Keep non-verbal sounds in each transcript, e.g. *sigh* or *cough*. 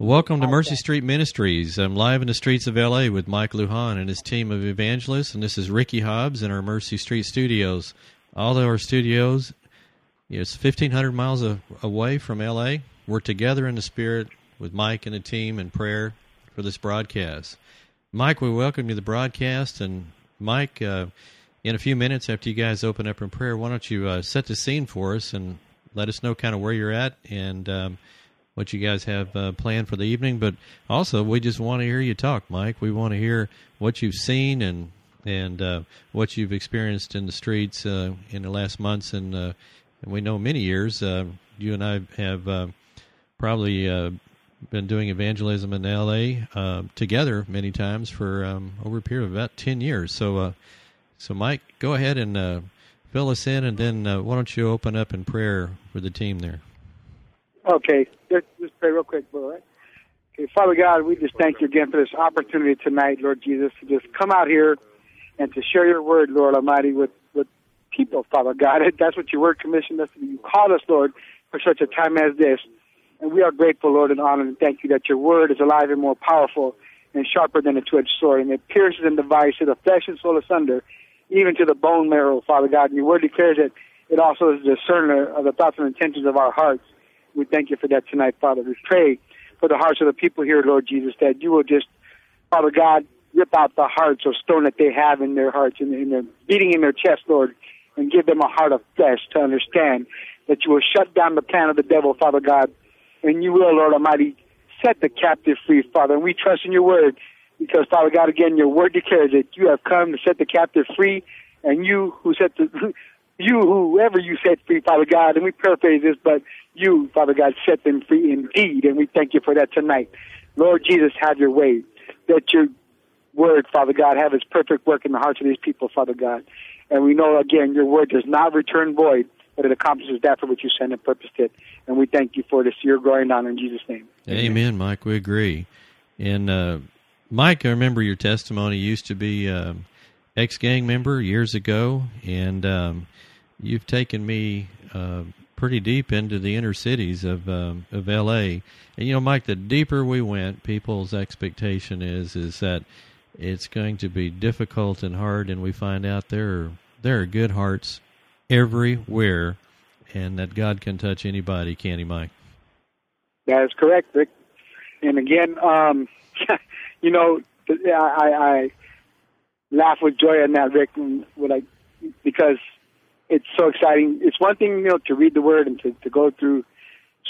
Welcome to Mercy Street Ministries. I'm live in the streets of LA with Mike Lujan and his team of evangelists, and this is Ricky Hobbs in our Mercy Street studios. Although our studios is 1,500 miles away from LA, we're together in the spirit with Mike and the team in prayer for this broadcast. Mike, we welcome you to the broadcast, and Mike, uh, in a few minutes after you guys open up in prayer, why don't you uh, set the scene for us and let us know kind of where you're at and um, what you guys have uh, planned for the evening. But also, we just want to hear you talk, Mike. We want to hear what you've seen and and uh, what you've experienced in the streets uh, in the last months, and, uh, and we know many years. Uh, you and I have uh, probably been doing evangelism in L.A. together many times for um, over a period of about ten years. So, so Mike, go ahead and fill us in, and then why don't you open up in prayer for the team there? Okay, just, just pray real quick, brother. Okay, Father God, we just thank you again for this opportunity tonight, Lord Jesus, to just come out here and to share your word, Lord Almighty, with, with people, Father God. *laughs* That's what your word commissioned us. You called us, Lord, for such a time as this. And we are grateful, Lord, and honored and thank you that your word is alive and more powerful and sharper than a two-edged sword, and it pierces and divides to the flesh and soul asunder, even to the bone marrow, Father God. And your word declares that it also is discerner of the thoughts and intentions of our hearts. We thank you for that tonight, Father. We pray for the hearts of the people here, Lord Jesus, that you will just, Father God, rip out the hearts of stone that they have in their hearts and in their beating in their chest, Lord, and give them a heart of flesh to understand that you will shut down the plan of the devil, Father God, and you will, Lord Almighty, set the captive free, Father. And we trust in your word because, Father God, again, your word declares that you have come to set the captive free, and you who set the *laughs* you whoever you set free, Father God, and we paraphrase this, but you, Father God, set them free indeed, and we thank you for that tonight. Lord Jesus, have your way. That your word, Father God, have its perfect work in the hearts of these people, Father God. And we know again, your word does not return void, but it accomplishes that for which you sent and purposed it. And we thank you for this. Your glory and honor in Jesus' name. Amen, Amen Mike. We agree. And uh, Mike, I remember your testimony used to be uh, ex gang member years ago, and um, you've taken me uh, pretty deep into the inner cities of um, of L.A. And you know, Mike, the deeper we went, people's expectation is is that it's going to be difficult and hard, and we find out there are there are good hearts everywhere, and that God can touch anybody, can He, Mike? That is correct, Rick. And again, um, *laughs* you know, I, I laugh with joy on that, Rick, when I because it's so exciting. It's one thing, you know, to read the Word and to, to go through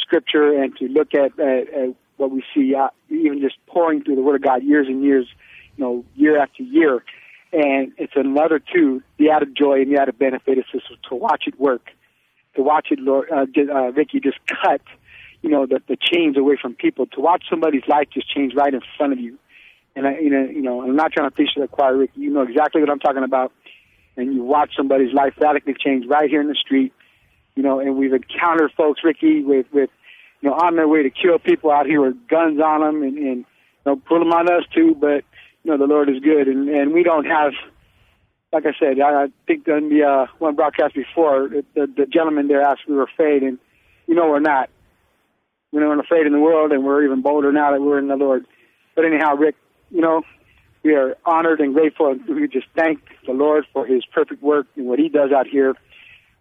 Scripture and to look at, at, at what we see, uh, even just pouring through the Word of God years and years, you know, year after year. And it's another too, the added joy and the added benefit is just to watch it work, to watch it, Lord, uh, uh, Ricky, just cut, you know, the, the chains away from people, to watch somebody's life just change right in front of you. And I, you know, you know, I'm not trying to preach to the choir, Ricky. You know exactly what I'm talking about and you watch somebody's life radically change right here in the street, you know, and we've encountered folks, Ricky, with, with, you know, on their way to kill people out here with guns on them and, and you know, put them on us too, but, you know, the Lord is good and, and we don't have, like I said, I, think on the, uh, one broadcast before, the, the, the gentleman there asked if we were afraid and, you know, we're not. We're not afraid in the world and we're even bolder now that we're in the Lord. But anyhow, Rick, you know, we are honored and grateful, and we just thank the Lord for His perfect work and what He does out here.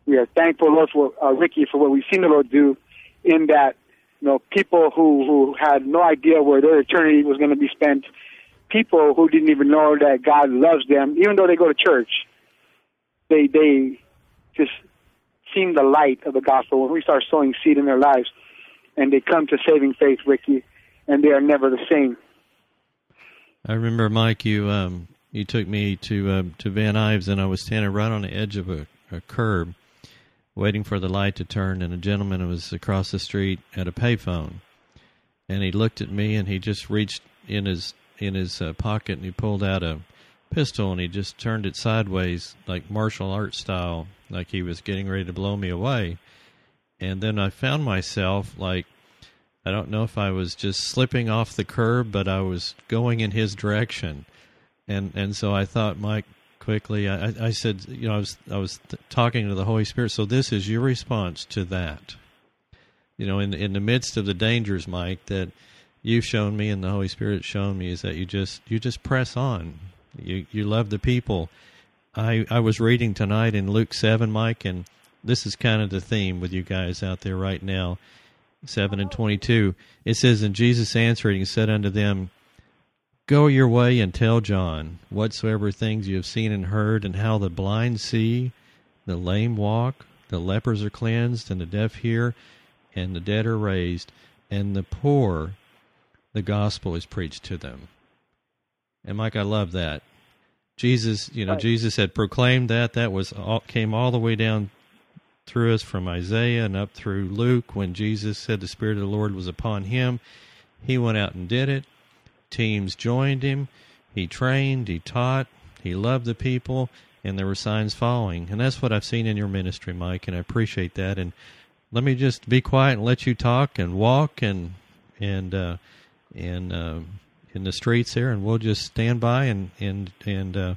We are thankful, Lord, for uh, Ricky for what we've seen the Lord do. In that, you know, people who who had no idea where their eternity was going to be spent, people who didn't even know that God loves them, even though they go to church, they they just seen the light of the gospel when we start sowing seed in their lives, and they come to saving faith, Ricky, and they are never the same. I remember, Mike, you um, you took me to uh, to Van Nuys, and I was standing right on the edge of a, a curb, waiting for the light to turn, and a gentleman was across the street at a payphone, and he looked at me, and he just reached in his in his uh, pocket, and he pulled out a pistol, and he just turned it sideways, like martial arts style, like he was getting ready to blow me away, and then I found myself like I don't know if I was just slipping off the curb, but I was going in his direction, and and so I thought, Mike, quickly, I, I said, you know, I was I was talking to the Holy Spirit. So this is your response to that, you know, in in the midst of the dangers, Mike, that you've shown me and the Holy Spirit shown me is that you just you just press on. You you love the people. I I was reading tonight in Luke seven, Mike, and this is kind of the theme with you guys out there right now. Seven and twenty two. It says, And Jesus answering and said unto them, Go your way and tell John whatsoever things you have seen and heard, and how the blind see, the lame walk, the lepers are cleansed, and the deaf hear, and the dead are raised, and the poor the gospel is preached to them. And Mike, I love that. Jesus, you know, Right. Jesus had proclaimed that. That was all, came all the way down through us from Isaiah and up through Luke when Jesus said the Spirit of the Lord was upon him. He went out and did it. Teams joined him. He trained, he taught, he loved the people, and there were signs following. And that's what I've seen in your ministry, Mike, and I appreciate that. And let me just be quiet and let you talk and walk and and uh, and uh, in the streets there, and we'll just stand by and and and uh,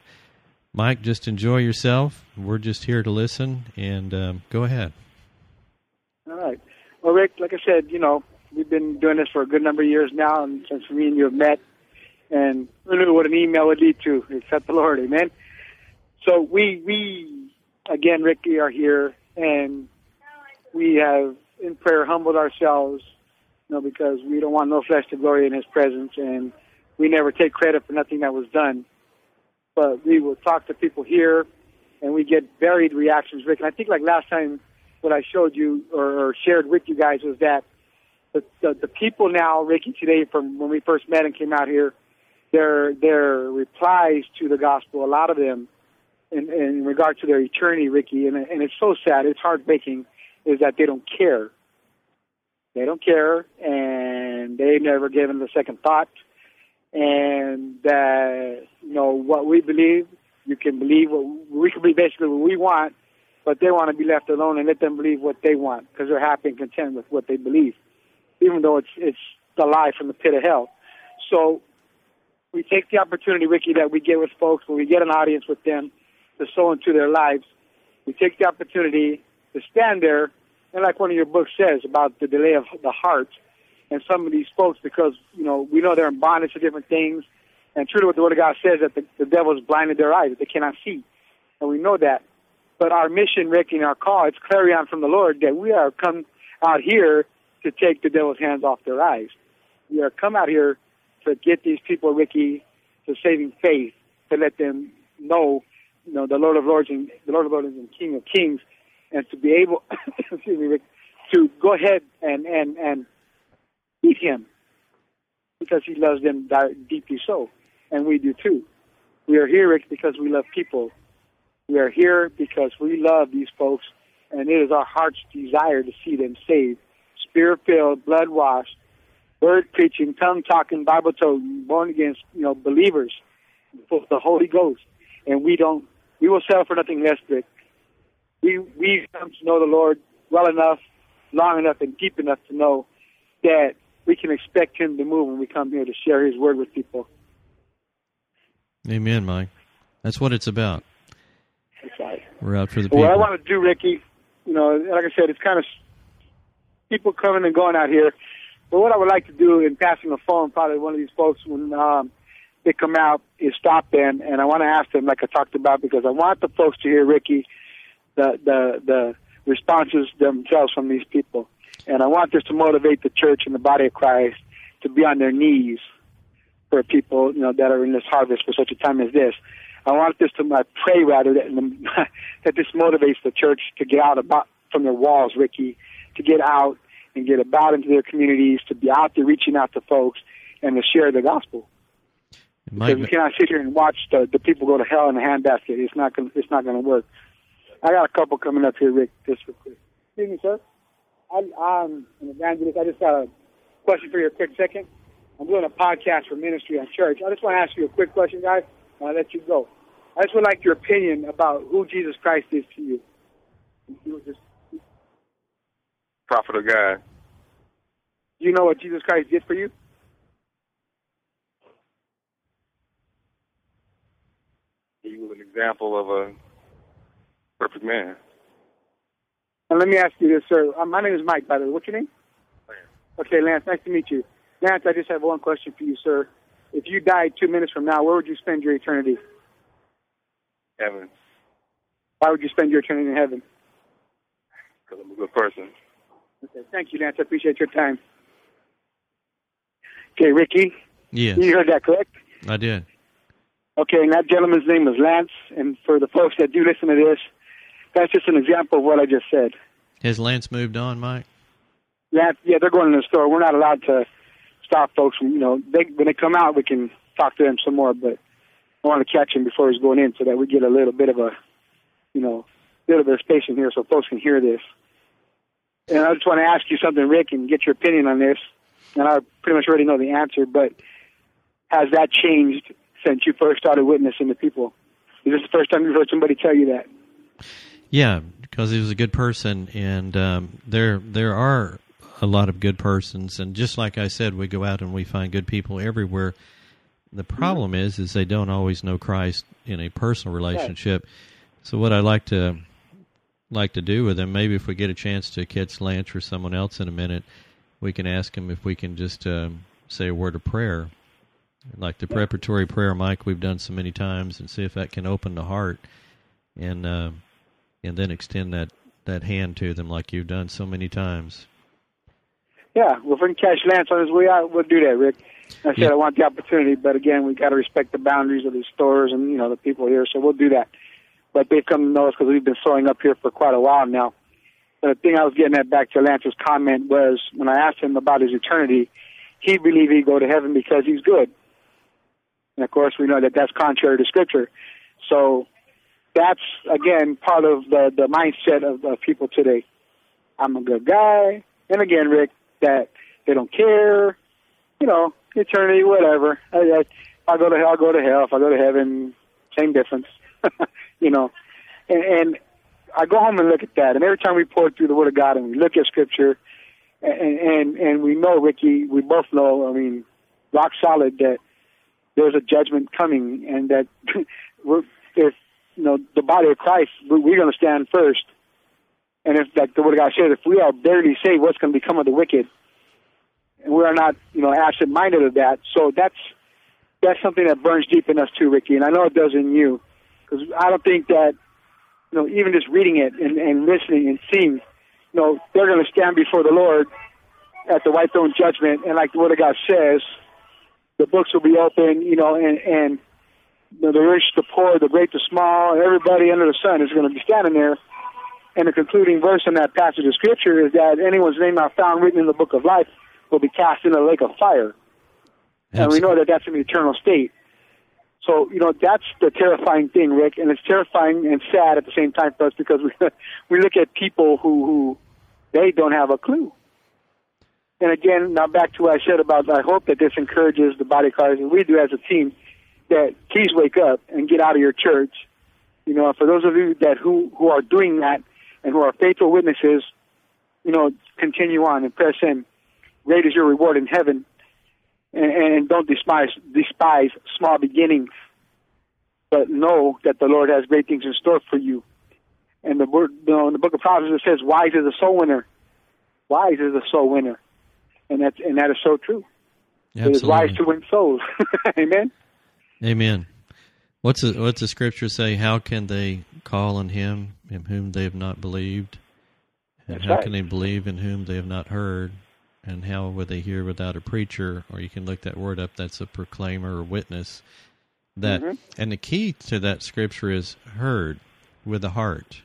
Mike, just enjoy yourself. We're just here to listen, and um, go ahead. All right. Well, Rick, like I said, you know, we've been doing this for a good number of years now, and since me and you have met, and who knew what an email would lead to, except the Lord, amen. So we, we, again, Ricky, are here, and we have in prayer humbled ourselves, you know, because we don't want no flesh to glory in His presence, and we never take credit for nothing that was done. But we will talk to people here, and we get varied reactions, Rick. And I think like last time, what I showed you or, or shared with you guys was that the, the the people now, Ricky, today from when we first met and came out here, their their replies to the gospel, a lot of them, in, in regard to their eternity, Ricky, and and it's so sad, it's heartbreaking, is that they don't care. They don't care, and they've never given the second thought. And that you know what we believe, you can believe what we can believe basically what we want, but they want to be left alone and let them believe what they want because they're happy and content with what they believe, even though it's it's the lie from the pit of hell. So we take the opportunity, Ricky, that we get with folks when we get an audience with them to sow into their lives. We take the opportunity to stand there, and like one of your books says about the delay of the heart, and some of these folks, because you know we know they're in bondage to different things, and truly what the Word of God says that the, the devil has blinded their eyes, that they cannot see, and we know that. But our mission, Rick, and our call, it's clarion from the Lord that we are come out here to take the devil's hands off their eyes. We are come out here to get these people, Ricky, to saving faith, to let them know, you know, the Lord of Lords and the Lord of Lords and King of Kings, and to be able, *coughs* excuse me, Rick, to go ahead and and and meet Him because He loves them deeply so, and we do too. We are here, because we love people. We are here because we love these folks, and it is our heart's desire to see them saved, spirit filled, blood washed, word preaching, tongue talking, Bible toting, born again, you know, believers, full the Holy Ghost. And we don't, we will settle for nothing less, Rick. We we come to know the Lord well enough, long enough, and deep enough to know that we can expect Him to move when we come here to share His word with people. Amen, Mike. That's what it's about. That's right. We're out for the people. What I want to do, Ricky, you know, like I said, it's kind of people coming and going out here. But what I would like to do in passing the phone, probably one of these folks when um, they come out, is stop them, and I want to ask them, like I talked about, because I want the folks to hear Ricky, the the the responses themselves from these people, and I want this to motivate the church and the body of Christ to be on their knees for people, you know, that are in this harvest for such a time as this. I want this to I pray rather that *laughs* that this motivates the church to get out about from their walls, Ricky, to get out and get about into their communities, to be out there reaching out to folks and to share the gospel. Mike, Because we cannot sit here and watch the, the people go to hell in a handbasket. It's not gonna it's not gonna work. I got a couple coming up here, Rick, just real quick. Excuse me, sir. I, I'm an evangelist. I just got a question for you, a quick second. I'm doing a podcast for ministry on church. I just want to ask you a quick question, guys. and I'll let you go. I just would like your opinion about who Jesus Christ is to you. You just- Prophet of God. Do you know what Jesus Christ did for you? He was an example of a perfect man. And let me ask you this, sir. Uh, my name is Mike, by the way. What's your name? Lance. Okay, Lance. Nice to meet you. Lance, I just have one question for you, sir. If you died two minutes from now, where would you spend your eternity? Heaven, Why would you spend your eternity in heaven? because I'm a good person. Okay, thank you, Lance. I appreciate your time. Okay, Ricky, Yes, you heard that correct? I did. Okay, and that gentleman's name was Lance. And for the folks that do listen to this, that's just an example of what I just said. Has Lance moved on, Mike? Yeah, yeah, they're going in the store. We're not allowed to stop folks from, you know, they, when they come out, we can talk to them some more, but I want to catch him before he's going in so that we get a little bit of a, you know, little bit of space in here so folks can hear this. And I just want to ask you something, Rick, and get your opinion on this. And I pretty much already know the answer, but has that changed since you first started witnessing the people? Is this the first time you've heard somebody tell you that? Yeah, because he was a good person, and um, there there are a lot of good persons, and just like I said, we go out and we find good people everywhere. The problem is, is they don't always know Christ in a personal relationship. So what I like to like to do with them, maybe if we get a chance to catch Lance or someone else in a minute, we can ask him if we can just um, say a word of prayer, like the preparatory prayer, Mike. We've done so many times, and see if that can open the heart, and uh, and then extend that that hand to them like you've done so many times. Yeah, well, if we can catch Lance on his way out, we'll do that, Rick. I said Yeah. I want the opportunity, but again, we got to respect the boundaries of the stores and you know the people here, so we'll do that. But they've come to know us because we've been sewing up here for quite a while now. But the thing I was getting at back to Lance's comment was when I asked him about his eternity, he believed he'd go to heaven because he's good. And of course, we know that that's contrary to Scripture. So that's again part of the the mindset of, of people today. I'm a good guy, and again, Rick, that they don't care. You know, eternity, whatever. I, I, I go to hell, I go to hell. If I go to heaven, same difference. *laughs* you know, and, and I go home and look at that, and every time we pour through the Word of God and we look at Scripture, and and and we know, Ricky, we both know. I mean, rock solid that there's a judgment coming, and that *laughs* if you know the body of Christ, we- we're going to stand first. And if, like the Word of God says, if we are barely saved, what's going to become of the wicked? And we are not, you know, absent-minded of that. So that's that's something that burns deep in us too, Ricky, and I know it does in you, because I don't think that, you know, even just reading it and, and listening and seeing, you know, they're going to stand before the Lord at the white throne judgment, and like the Word of God says, the books will be open, you know, and and know, the rich, the poor, the great, the small, everybody under the sun is going to be standing there. And the concluding verse in that passage of scripture is that anyone's name not found written in the book of life will be cast into the lake of fire. And we know that that's an eternal state. So, you know, that's the terrifying thing, Rick, and it's terrifying and sad at the same time for us because we *laughs* we look at people who who they don't have a clue. And again, now back to what I said about I hope that this encourages the body Christ and we do as a team that please wake up and get out of your church. You know, for those of you that who who are doing that and who are faithful witnesses, you know, continue on and press in. Great is your reward in heaven, and, and don't despise despise small beginnings, but know that the Lord has great things in store for you. And the word, you know, in the book of Proverbs, it says, "Wise is a soul winner. Wise is a soul winner," and that's and that is so true. It is wise to win souls. *laughs* Amen. Amen. What's the, what's the scripture say? How can they call on him in whom they have not believed? And That's how right. can they believe in whom they have not heard? And how would they hear without a preacher? Or you can look that word up. That's a proclaimer or witness. That Mhm. and the key to that scripture is heard with the heart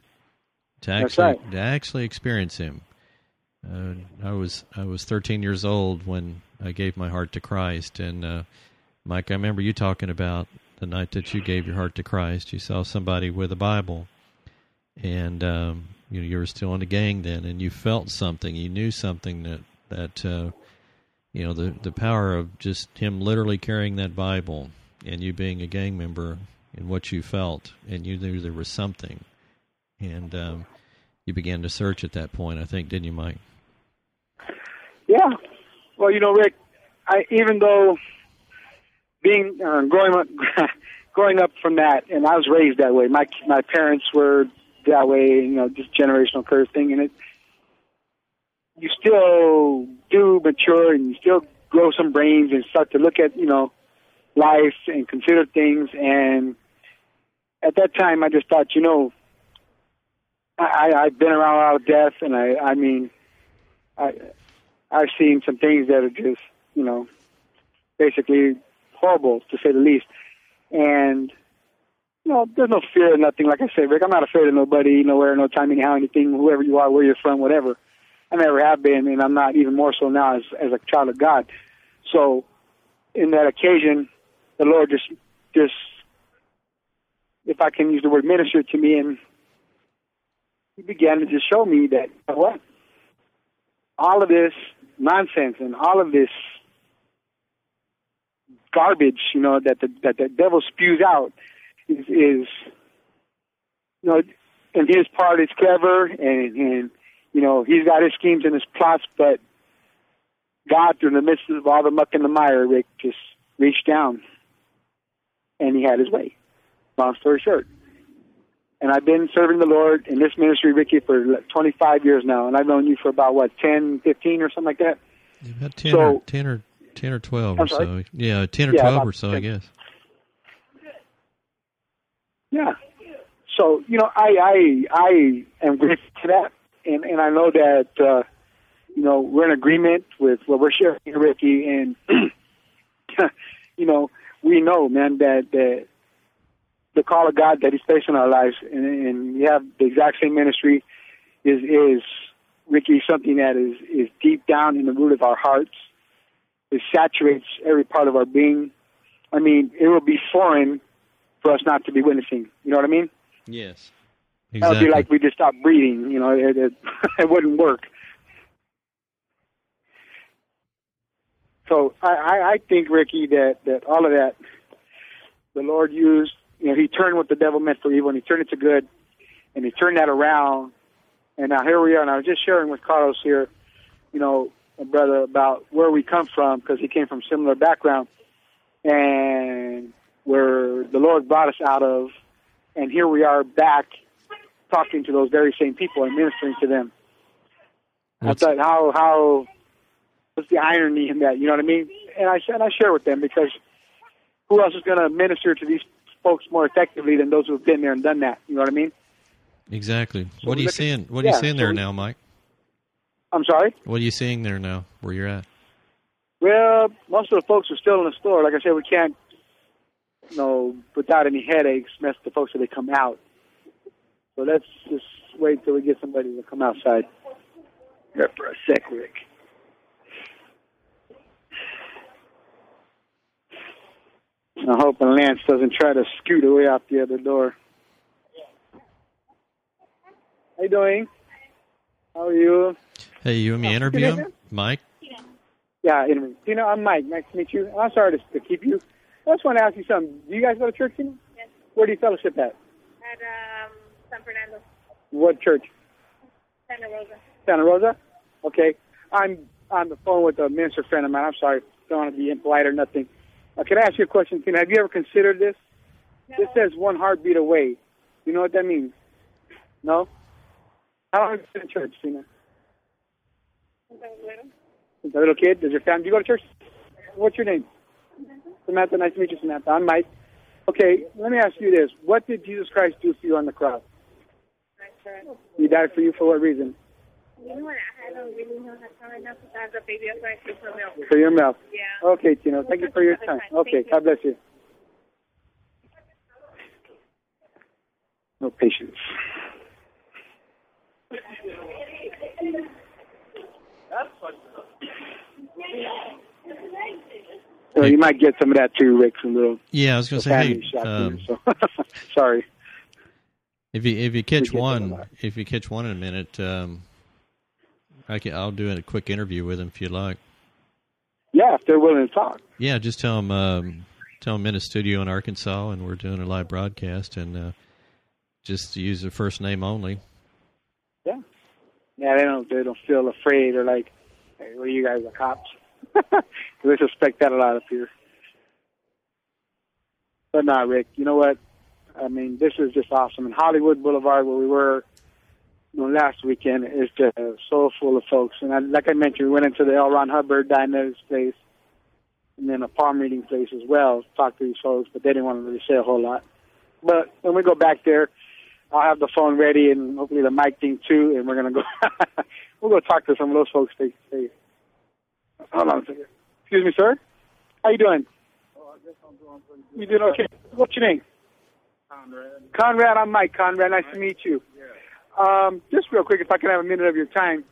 to actually right. to actually experience him. Uh, I was I was 13 years old when I gave my heart to Christ, and uh, Mike, I remember you talking about the night that you gave your heart to Christ. You saw somebody with a Bible, and um, you know you were still in the gang then, and you felt something. You knew something that that uh, you know the the power of just him literally carrying that Bible, and you being a gang member, and what you felt, and you knew there was something, and um, you began to search at that point. I think, didn't you, Mike? Yeah. Well, you know, Rick, I even though being uh, growing up, *laughs* growing up from that, and I was raised that way. My my parents were that way. You know, just generational curse thing, and it. You still do mature, and you still grow some brains and start to look at you know life and consider things. And at that time, I just thought, you know, I, I've been around a lot of death, and I, I mean, I, I've seen some things that are just, you know, basically horrible to say the least. And you know, there's no fear of nothing. Like I said, Rick, I'm not afraid of nobody, nowhere, no time, anyhow, anything, whoever you are, where you're from, whatever. I never have been, and I'm not even more so now as as a child of God. So, in that occasion, the Lord just just, if I can use the word, minister to me, and He began to just show me that you know what all of this nonsense and all of this garbage, you know, that the that the devil spews out is, is you know, and his part, is clever, and and you know, he's got his schemes and his plots, but God, through the midst of all the muck and the mire, Rick just reached down, and he had his way. Long story short. And I've been serving the Lord in this ministry, Ricky, for 25 years now, and I've known you for about what 10, 15, or something like that. About 10 So- or 10 or 10 or 12 I'm or so. Yeah, 10 or Yeah, 12 or so, I guess. Yeah. So you know, I I I am grateful to that, and and I know that uh, you know we're in agreement with what we're sharing, here, Ricky, and *clears throat* you know we know, man, that that the call of God that He's placed in our lives, and, and we have the exact same ministry, is is Ricky something that is is deep down in the root of our hearts. It saturates every part of our being. I mean, it will be foreign for us not to be witnessing. You know what I mean? Yes. That Exactly. would be like we just stop breathing. You know, it, it, *laughs* it wouldn't work. So I, I, I think, Ricky, that, that all of that, the Lord used, you know, He turned what the devil meant for evil and He turned it to good, and He turned that around. And now here we are. And I was just sharing with Carlos here, you know, a brother, about where we come from because he came from similar background, and where the Lord brought us out of, and here we are back talking to those very same people and ministering to them. What's- I thought how how what's the irony in that? You know what I mean? And I and I share with them because who else is going to minister to these folks more effectively than those who have been there and done that? You know what I mean? Exactly. So what are you look seeing? What are you yeah, seeing so there we- now, Mike? I'm sorry. What are you seeing there now? Where you're at? Well, most of the folks are still in the store. Like I said, we can't, you know, without any headaches, mess with the folks till they come out. So let's just wait till we get somebody to come outside. Here for a sec, Rick. I hope Lance doesn't try to scoot away out the other door. How you doing? How are you? Hey, you and me Oh, interview good him? Mike? Yeah, anyway. You know, I'm Mike. Nice to meet you. I'm sorry to, to keep you. I just want to ask you something. Do you guys go to church? You Yes. Where do you fellowship at? At um, San Fernando, What church? Santa Rosa. Santa Rosa? Okay. I'm on the phone with a minister friend of mine. I'm sorry. Don't want to be impolite or nothing. Uh, can I ask you a question, Tina? Have you ever considered this? No. This says one heartbeat away. You know what that means? No? How long have you been in church, Tina? Since I was little. Kid? Does your family, do you go to church? What's your name? Samantha. Nice to meet you, Samantha. I'm Mike. Okay, let me ask you this. What did Jesus Christ do for you on the cross? He died for you for what reason? You know what? I don't really know how right now because I baby outside to for. For your mouth. Yeah. Okay, Tino. Thank you for your time. Okay, God bless you. No patience. So you might get some of that too, Rick, from the Yeah, I was going to say, hey, um, too, so. *laughs* Sorry. if you if you catch get that a one, if you catch one in a minute, um, I can, I'll do a quick interview with him if you'd like. Yeah, if they're willing to talk. Yeah, just tell him um, tell him in a studio in Arkansas, and we're doing a live broadcast, and uh, just use the first name only. Yeah. Yeah, they don't they don't feel afraid or like, hey, are you guys, the cops? *laughs* they suspect that a lot up here. But nah, Rick, you know what? I mean, this is just awesome. And Hollywood Boulevard, where we were you know, last weekend, is just so full of folks. And I, like I mentioned, we went into the L. Ron Hubbard Diners place, and then a palm reading place as well. talked to these folks, but they didn't want to really say a whole lot. But when we go back there, I'll have the phone ready and hopefully the mic thing too, and we're gonna go. *laughs* we'll go talk to some of those folks face to face. Hold on a second. Excuse me, sir. How you doing? You doing okay? What's your name? Conrad. Conrad. I'm Mike. Conrad. Nice to meet you. Um, just real quick, if I can have a minute of your time,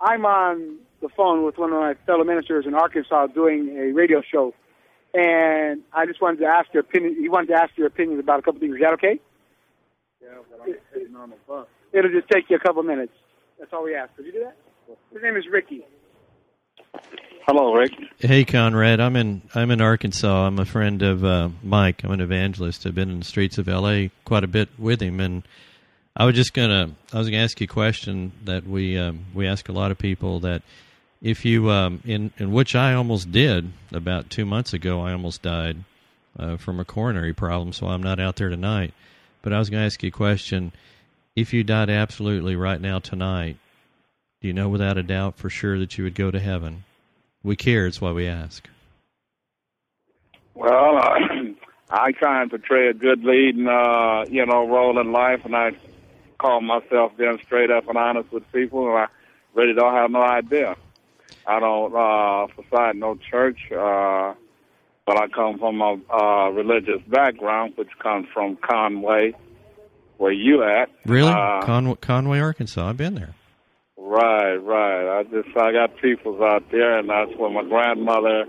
I'm on the phone with one of my fellow ministers in Arkansas doing a radio show, and I just wanted to ask your opinion. He wanted to ask your opinions about a couple things. Is that okay? Yeah, but I'm sitting on the bus. It'll just take you a couple minutes. That's all we ask. Could you do that? His name is Ricky. Hello, Rick. Hey, Conrad. I'm in I'm in Arkansas. I'm a friend of uh, Mike. I'm an evangelist. I've been in the streets of L.A. quite a bit with him, and I was just gonna I was gonna ask you a question that we um, we ask a lot of people that if you um, in in which I almost did about two months ago. I almost died uh, from a coronary problem, so I'm not out there tonight. But I was gonna ask you a question. If you died absolutely right now tonight, do you know without a doubt for sure that you would go to heaven? We care. It's why we ask. Well, uh, *clears throat* I try and portray a good lead and, uh, you know, role in life, and I call myself being straight up and honest with people, and I really don't have no idea. I don't uh, preside no church, uh, but I come from a uh, religious background, which comes from Conway, where you at. Really, Uh, Con- Conway, Arkansas. I've been there. Right, right. I just I got peoples out there, and that's where my grandmother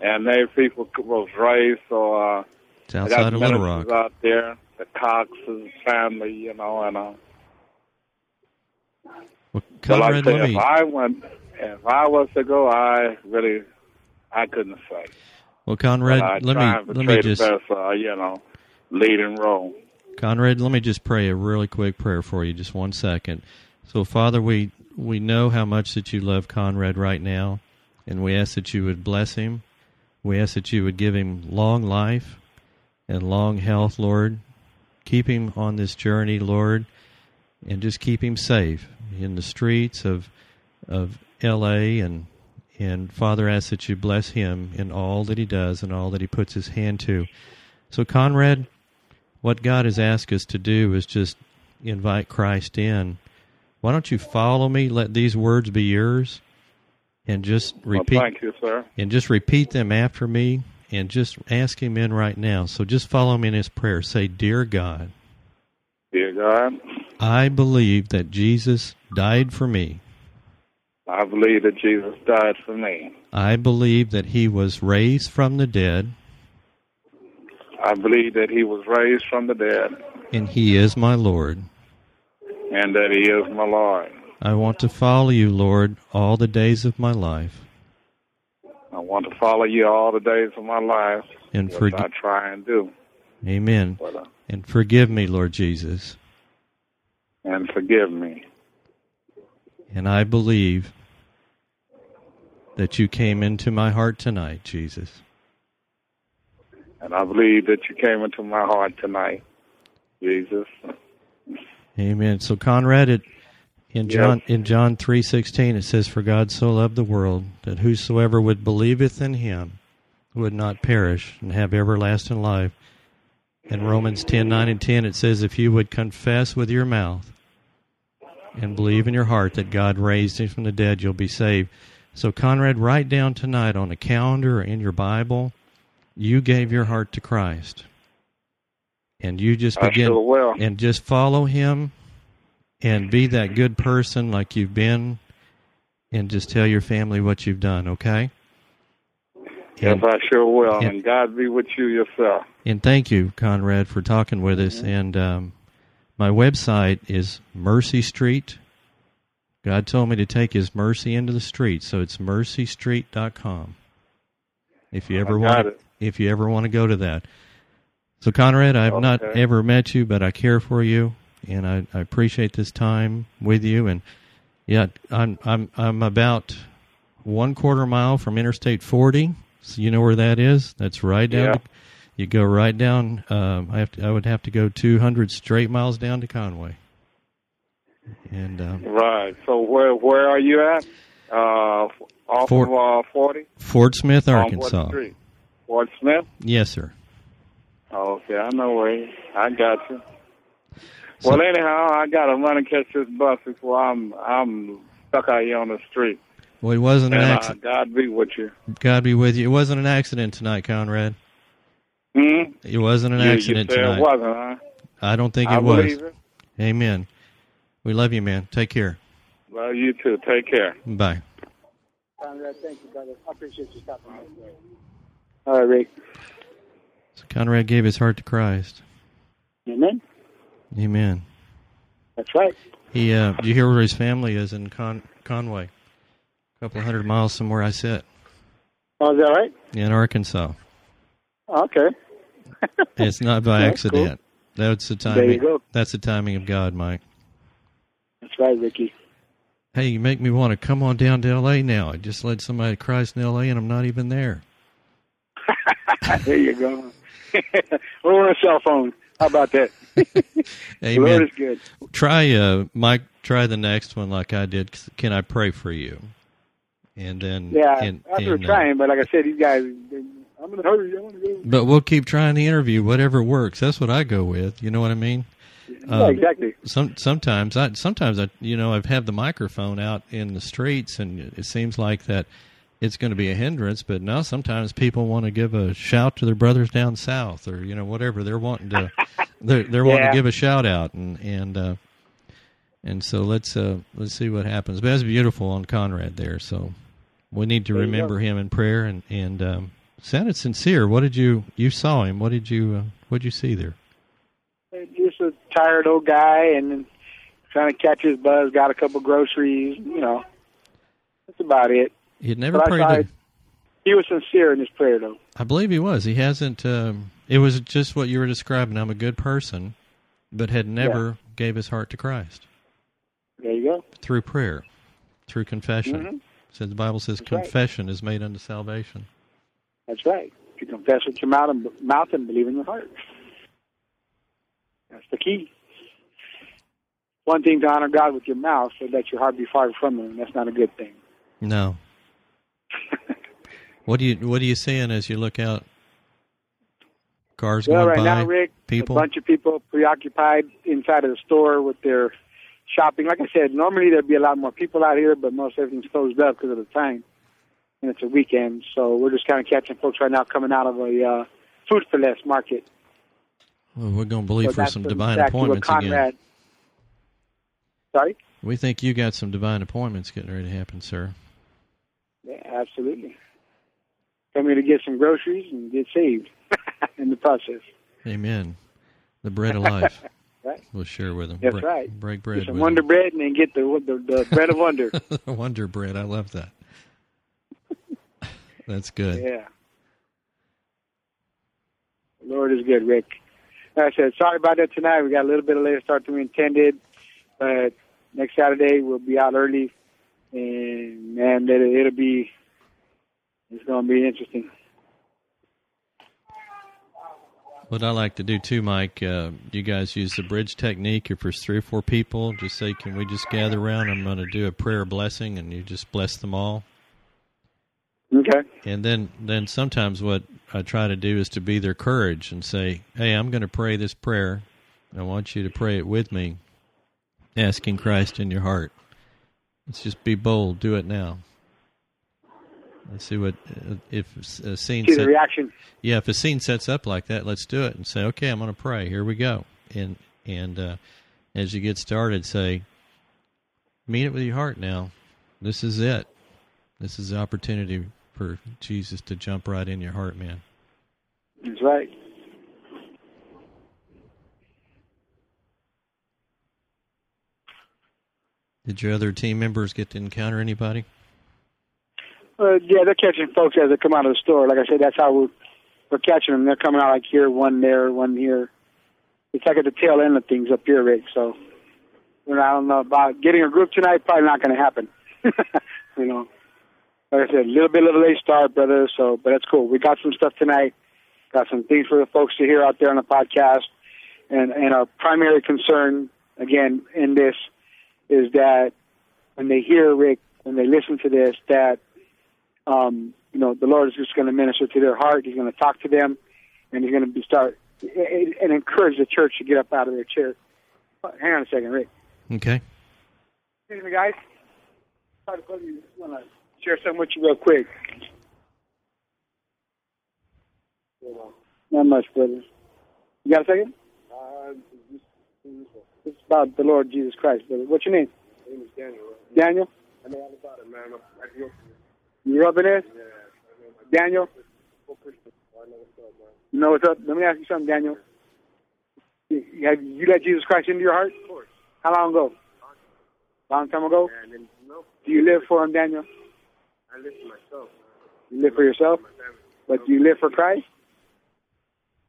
and they people was raised. So uh, It's I outside got of Little Rock. out there, the Cox's family, you know, and uh, Well, but like I Conrad, said, if. I went, if I was to go, I really, I couldn't say. Well, Conrad, let me and let me just best, uh, you know, leading role. Conrad, let me just pray a really quick prayer for you. Just one second. So, Father, we we know how much that you love Conrad right now, and we ask that you would bless him. We ask that you would give him long life and long health, Lord. Keep him on this journey, Lord, and just keep him safe in the streets of of L.A. and and Father, asks that you bless him in all that he does and all that he puts his hand to. So, Conrad, what God has asked us to do is just invite Christ in. Why don't you follow me? Let these words be yours, and just repeat Well, thank you, sir. and just repeat them after me, and just ask Him in right now. So just follow me in His prayer. Say, "Dear God, Dear God, I believe that Jesus died for me. I believe that Jesus died for me. I believe that He was raised from the dead, I believe that He was raised from the dead, and He is my Lord." and that He is my Lord. I want to follow you, Lord, all the days of my life, I want to follow you all the days of my life, and forgive. I try and do. Amen. But, uh, And forgive me, Lord Jesus. and forgive me. And I believe that you came into my heart tonight, Jesus. And I believe that you came into my heart tonight, Jesus. Amen. So Conrad, it, in Yes. John in John three sixteen, it says, "For God so loved the world that whosoever would believeth in Him would not perish and have everlasting life." In Romans ten nine and ten, it says, "If you would confess with your mouth and believe in your heart that God raised Him from the dead, you'll be saved." So Conrad, write down tonight on a calendar or in your Bible, you gave your heart to Christ, and you just begin and just follow him and be that good person like you've been and just tell your family what you've done okay Yes, and, I sure will. Yeah. And God be with you yourself. and thank you conrad for talking with us and um, my website is mercy street god told me to take his mercy into the street so it's mercystreet.com if you ever want to, it. if you ever want to go to that. So conrad i've not ever met you but i care for you and I, I appreciate this time with you and yeah i'm i'm i'm about one quarter mile from interstate 40 so you know where that is? That's right down Yeah. to, you go right down um i have to, i would have to go 200 straight miles down to conway and um, Right. So where where are you at? Uh, off Fort- of uh, 40 Fort Smith, Arkansas. 40th Fort Smith. Yes, sir. Okay, I know where. I got you. Well, anyhow, I gotta run and catch this bus before I'm I'm stuck out here on the street. Well, it wasn't an And uh, accident. God be with you. God be with you. It wasn't an accident tonight, Conrad. Hmm? It wasn't an you, accident you tonight. it wasn't, huh? I don't think I it was. it. Amen. We love you, man. Take care. Well, you too. Take care. Bye. Conrad, thank you, brother. I appreciate you stopping by. All right, Rick. So Conrad gave his heart to Christ. Amen. Amen. That's right. He, uh, do you hear where his family is in Con- Conway? A couple of hundred miles from where I sit Oh, is that right? in Arkansas. Okay. It's not by *laughs* That's cool. accident. That's the There you timing. go. That's the timing of God, Mike. Right, Ricky. Hey, you make me want to come on down to L.A. now. I just led somebody to Christ in L.A. and I'm not even there. *laughs* there you go. *laughs* or a cell phone. How about that? *laughs* Amen. Lord is good. Try, uh, Mike. Try the next one like I did. Can I pray for you? And then, Yeah, and, after and, uh, trying, but like I said, these guys, I'm in a hurry. I want to go. but we'll keep trying the interview, whatever works. That's what I go with. You know what I mean? Yeah, Um, exactly. Some sometimes I sometimes I you know I've had the microphone out in the streets and it seems like that it's going to be a hindrance. But now sometimes people want to give a shout to their brothers down south or you know whatever they're wanting to *laughs* they're they're wanting Yeah. to give a shout out and and uh, and so let's uh, let's see what happens. But that's beautiful on Conrad there. So we need to There remember him in prayer and and um, sounded sincere. What did you you saw him? What did you uh, what did you see there? Tired old guy and trying to catch his buzz. Got a couple groceries. You know, that's about it. He had never But prayed. to- He was sincere in his prayer, though. I believe he was. He hasn't. Um, it was just what you were describing. I'm a good person, but had never gave his heart to Christ There you go. through prayer, through confession. Mhm. Says the Bible says That's right. confession is made unto salvation. That's right. If you confess with your mouth and, mouth and believe in your heart. That's the key. One thing to honor God with your mouth, so that your heart be far from Him. That's not a good thing. No. *laughs* What do you What are you seeing as you look out? Cars well, going right by. now, Rick, people? a bunch of people preoccupied inside of the store with their shopping. Like I said, normally there'd be a lot more people out here, but most everything's closed up because of the time, and it's a weekend. So we're just kind of catching folks right now coming out of a uh, food for less market. Well, we're going to believe So for some divine appointments again. Sorry. We think you got some divine appointments getting ready to happen, sir. Yeah, absolutely. Come here to get some groceries and get saved *laughs* in the process. Amen. The bread of life. *laughs* Right. We'll share with them. That's break, right. Break Get bread some with Wonder them. Bread and then get the the, the bread of wonder. *laughs* Wonder bread. I love that. That's good. yeah. Lord is good, Rick. I said, sorry about that tonight. We got a little bit of later start than we intended, but next Saturday we'll be out early, and man, it'll, it'll be it's going to be interesting. What I like to do too, Mike, uh, you guys use the bridge technique. If there's three or four people, just say, "Can we just gather around?" I'm going to do a prayer blessing, and you just bless them all. Okay. And then, then sometimes what I try to do is to be their courage and say, "Hey, I'm going to pray this prayer. I want you to pray it with me, asking Christ in your heart. Let's just be bold. Do it now. Let's see what uh, if a scene See the set, reaction. yeah, if a scene sets up like that, let's do it and say, okay, I'm going to pray. Here we go. And and uh, as you get started, say, mean it with your heart. Now, this is it. This is the opportunity for Jesus to jump right in your heart, man. That's right. Did your other team members get to encounter anybody? Uh, yeah, they're catching folks as they come out of the store. Like I said, that's how we're, we're catching them. They're coming out like here, one there, one here. It's like at the tail end of things up here, Rick. So, you know, I don't know about getting a group tonight. Probably not going to happen. *laughs* you know, like I said, a little bit of a late start, brother. So, but that's cool. We got some stuff tonight. Got some things for the folks to hear out there on the podcast. And and our primary concern, again, in this, is that when they hear Rick when they listen to this that um, you know the Lord is just going to minister to their heart. He's going to talk to them, and He's going to be start and encourage the church to get up out of their chair. Hang on a second, Rick. Okay. Excuse me, guys. I just want to share something with you real quick. Not much, brother. You got a second? Uh, It's about the Lord Jesus Christ, brother. What's your name? My name is Daniel. Daniel? I know all about it, man. I grew up You up in this? yeah. I know Daniel? Christian. so I know what's up, man. You know what's up? Let me ask you something, Daniel. You- Have you let Jesus Christ into your heart? Of course. How long ago? Long time ago? And then, you Do you live for him, Daniel? I live for myself. You live for yourself? But do you live for Christ?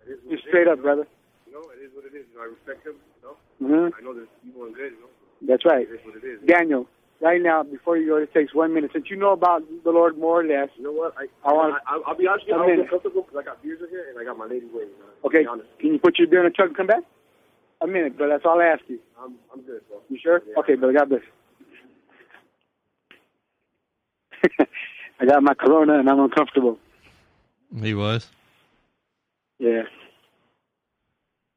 It is what Just straight up, brother. You know, it is what it is. You know, I respect him. You know, hmm I know there's evil and good. You know, That's right. it is what it is. Daniel, right now, before you go, it takes one minute. Since you know about the Lord more or less, You know what? I I want- I, I'll be honest with you. I don't feel comfortable because I got beers in here and I got my lady waiting. Okay, To be honest, can you put your beer in the truck and come back? A minute, but that's all I ask you. I'm I'm good, bro. You sure? Yeah. Okay, brother. God bless. *laughs* I got my corona and I'm uncomfortable. He was. Yeah.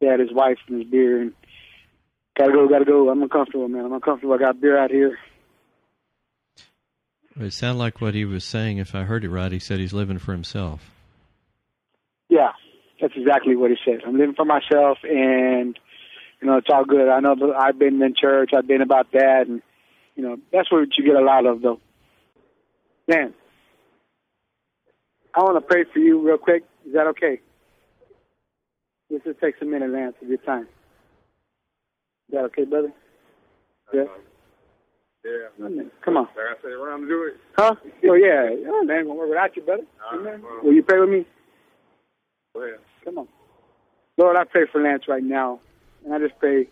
He had his wife and his beer and gotta go, gotta go. I'm uncomfortable, man. I'm uncomfortable. I got beer out here. It sounded like what he was saying. If I heard it right, he said he's living for himself. Yeah, that's exactly what he said. I'm living for myself, and you know it's all good. I know I've been in church. I've been about that, and you know that's what you get a lot of, though. Man, I want to pray for you real quick. Is that okay? This just takes a minute, Lance, of your time. Is that okay, brother? Yeah. Yeah. Come on. Like I said, around to do it. Huh? Oh yeah. Oh, man, gonna work without you, brother. Right, Amen. Will you pray with me? Go ahead. Come on. Lord, I pray for Lance right now. And I just pray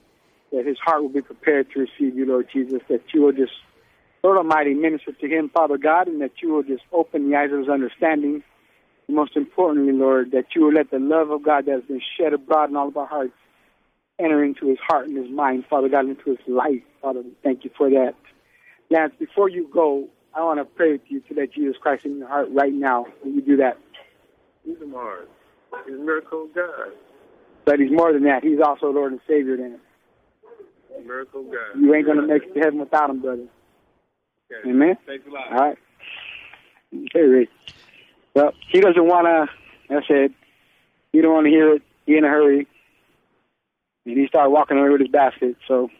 that his heart will be prepared to receive you, Lord Jesus, that you will just, Lord Almighty, minister to him, Father God, and that you will just open the eyes of his understanding. And most importantly, Lord, that you will let the love of God that has been shed abroad in all of our hearts enter into his heart and his mind, Father God, into his life. Father, we thank you for that. Lance, before you go, I want to pray with you to let Jesus Christ in your heart right now. Will you do that? He's a Mars. He's a miracle God. But he's more than that. He's also Lord and Savior then. Miracle God. You ain't going to make it to heaven without him, brother. Okay. Amen? Thanks a lot. All right. Okay, Rick. Well, he doesn't want to, I said, you don't want to hear it. He in a hurry. And he started walking away with his basket. So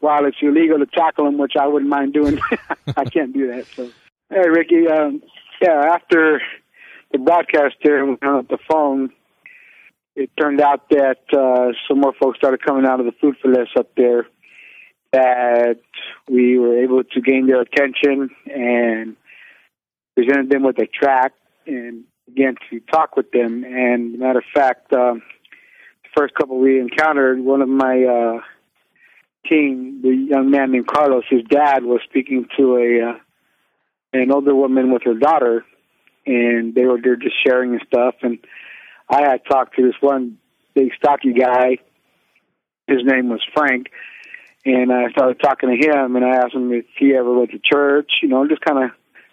while it's illegal to tackle him, which I wouldn't mind doing, *laughs* I can't do that. So, hey, Ricky, um, yeah, after the broadcast there, we hung *laughs* up the phone, it turned out that uh, some more folks started coming out of the food for less up there that we were able to gain their attention and presented them with a track and began to talk with them. And matter of fact, um, the first couple we encountered, one of my uh, team, the young man named Carlos, his dad was speaking to a uh, an older woman with her daughter, and they were they're just sharing and stuff. And I had talked to this one big stocky guy. His name was Frank, and I started talking to him, and I asked him if he ever went to church. You know, just kind of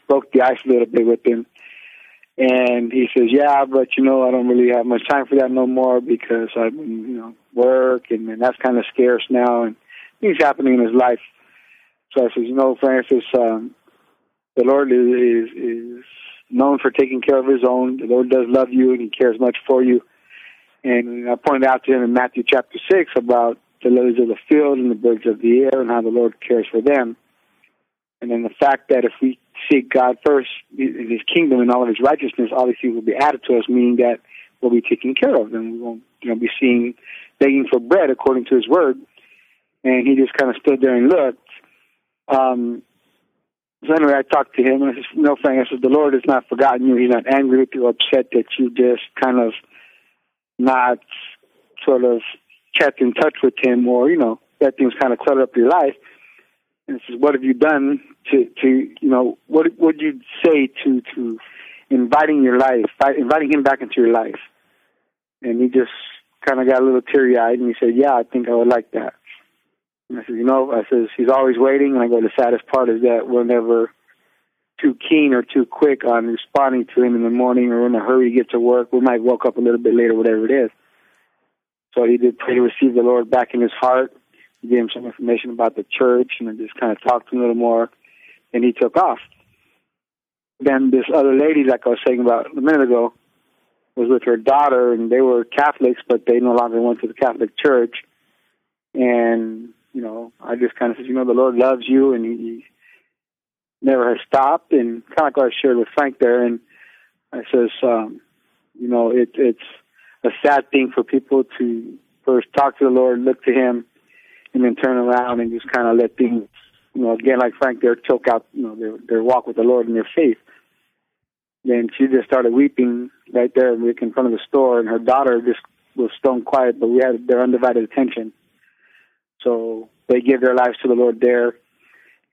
broke the ice a little bit with him. And he says, "Yeah, but you know, I don't really have much time for that no more because I, you know, work, and, and that's kind of scarce now, and things happening in his life." So I says, "You know, Francis, um, the Lord is, is is known for taking care of His own. The Lord does love you, and He cares much for you." And I pointed out to him in Matthew chapter six about the lilies of the field and the birds of the air, and how the Lord cares for them. And then the fact that if we seek God first in His kingdom and all of His righteousness, all these things will be added to us, meaning that we'll be taken care of, and we won't, you know, be seeing begging for bread according to His word. And he just kind of stood there and looked. Um, so anyway, I talked to him, and I said, "No, Frank," I said, "The Lord has not forgotten you. He's not angry with you, upset that you just kind of not sort of kept in touch with Him, or you know, that things kind of cluttered up your life." And says, "What have you done to to you know what would you say to to inviting your life, inviting him back into your life?" And he just kind of got a little teary eyed, and he said, "Yeah, I think I would like that." And I said, "You know," I says, "He's always waiting." And I go, "The saddest part is that we'll never too keen or too quick on responding to him in the morning or in a hurry to get to work. We might woke up a little bit later, whatever it is. So he did pray to receive the Lord back in his heart. He gave him some information about the church and just kind of talked to him a little more. And he took off. Then this other lady, like I was saying about a minute ago, was with her daughter, and they were Catholics, but they no longer went to the Catholic Church. And you know, I just kind of said, you know, the Lord loves you, and He, he never has stopped. And kind of like what I shared with Frank there, and I says, um, you know, it, it's a sad thing for people to first talk to the Lord, look to Him, and then turn around and just kind of let things, you know, again like Frank there, choke out, you know, their their walk with the Lord and their faith. Then she just started weeping right there in front of the store, and her daughter just was stone quiet, but we had their undivided attention. So they gave their lives to the Lord there,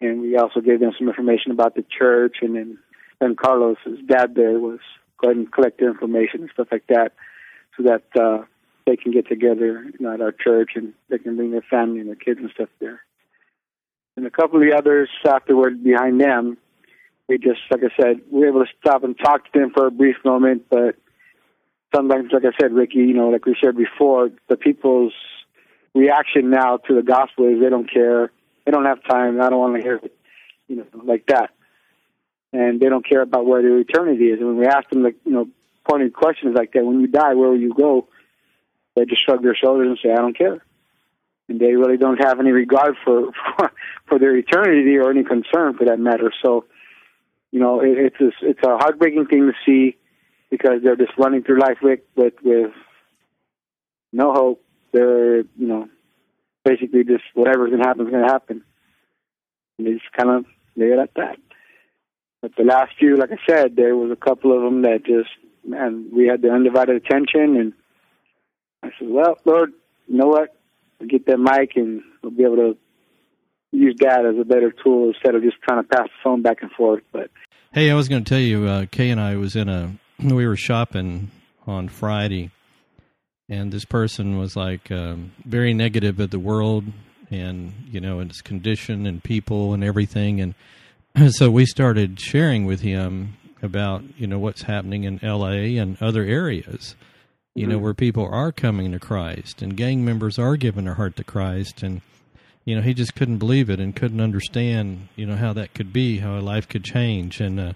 and we also gave them some information about the church, and then then Carlos, dad there, was go and collect their information and stuff like that, so that uh, they can get together you know, at our church and they can bring their family and their kids and stuff there. And a couple of the others afterward behind them, we just, like I said, we were able to stop and talk to them for a brief moment, but sometimes, like I said, Ricky, you know, like we said before, the people's reaction now to the gospel is they don't care, they don't have time, I don't want to hear it, you know, like that. And they don't care about where their eternity is. And when we ask them, like, you know, pointed questions like that, when you die, where will you go? They just shrug their shoulders and say, I don't care. And they really don't have any regard for, *laughs* for, for their eternity or any concern for that matter. So, you know, it, it's a, it's a heartbreaking thing to see because they're just running through life with with, with no hope. They're you know basically just whatever's gonna happen is gonna happen. And they just kind of leave it at that. But the last few, like I said, there was a couple of them that just man, we had the undivided attention, and I said, "Well, Lord, you know what? We'll get that mic, and we'll be able to use that as a better tool instead of just trying to pass the phone back and forth." But hey, I was going to tell you, uh, Kay and I was in a we were shopping on Friday, and this person was like um, very negative of the world and you know its condition and people and everything, and *clears throat* so we started sharing with him about you know what's happening in L.A. and other areas. You mm-hmm. know where people are coming to Christ and gang members are giving their heart to Christ and you know he just couldn't believe it and couldn't understand you know how that could be how a life could change and uh,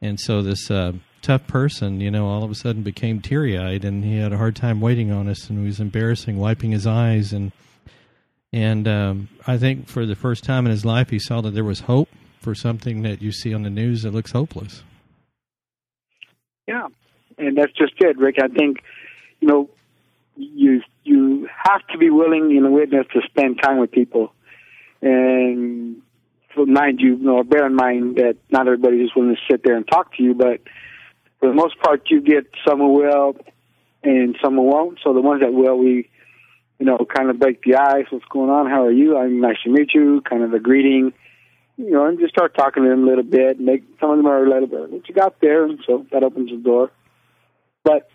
and so this uh, tough person, you know, all of a sudden became teary eyed, and he had a hard time waiting on us, and he was embarrassing, wiping his eyes, and and um, I think for the first time in his life, he saw that there was hope for something that you see on the news that looks hopeless. Yeah, and that's just it, Rick. I think you know you you have to be willing in a witness to spend time with people, and mind you, you know, bear in mind that not everybody is willing to sit there and talk to you, but for the most part, you get some who will and some who won't. So the ones that will, we, you know, kind of break the ice. What's going on? How are you? I'm nice to meet you. Kind of a greeting, you know, and just start talking to them a little bit. Make some of them are a little bit what you got there, and so that opens the door. But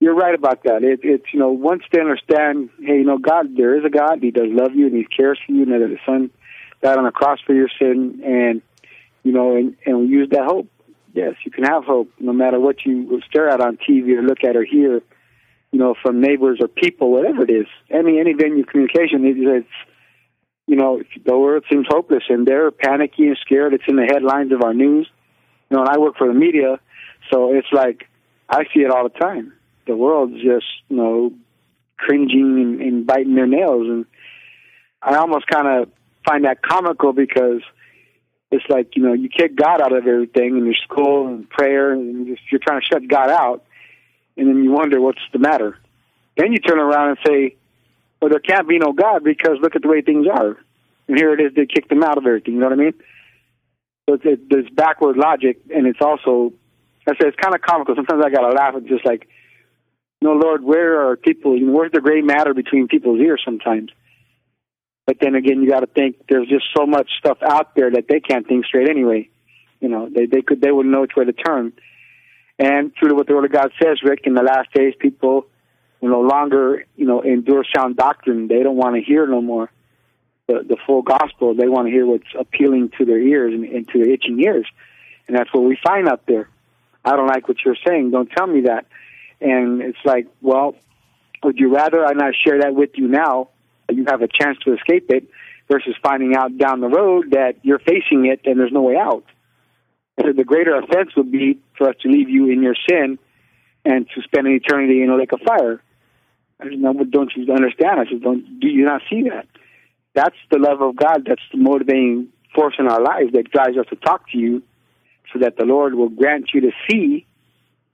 you're right about that. It, it's you know once they understand, hey, you know, God, there is a God. He does love you and He cares for you, and that His Son died on the cross for your sin, and you know, and, and we use that hope yes, you can have hope no matter what you stare at on TV or look at or hear, you know, from neighbors or people, whatever it is. Any any venue of communication, it's you know, the world seems hopeless and they're panicky and scared. It's in the headlines of our news. You know, and I work for the media, so it's like I see it all the time. The world's just, you know, cringing and, and biting their nails and I almost kind of find that comical because it's like you know you kick God out of everything in your school and prayer, and you're, just, you're trying to shut God out, and then you wonder what's the matter. Then you turn around and say, "Well, there can't be no God because look at the way things are." And here it is, they kicked him out of everything. You know what I mean? So it's, it, there's backward logic, and it's also, I say, it's kind of comical. Sometimes I gotta laugh at just like, no, Lord, where are people? You know, where's the gray matter between people's ears? Sometimes but then again, you got to think there's just so much stuff out there that they can't think straight anyway. You know, they they could they wouldn't know which way to turn. And true to what the Word of God says, Rick, in the last days, people will no longer you know endure sound doctrine. They don't want to hear no more the the full gospel. They want to hear what's appealing to their ears and, and to their itching ears. and that's what we find out there. I don't like what you're saying. Don't tell me that. And it's like, well, would you rather I not share that with you now? You have a chance to escape it versus finding out down the road that you're facing it and there's no way out. So the greater offense would be for us to leave you in your sin and to spend an eternity in a lake of fire. I said, no, don't you understand? I said, don't, do you not see that? That's the love of God. That's the motivating force in our lives that drives us to talk to you so that the Lord will grant you to see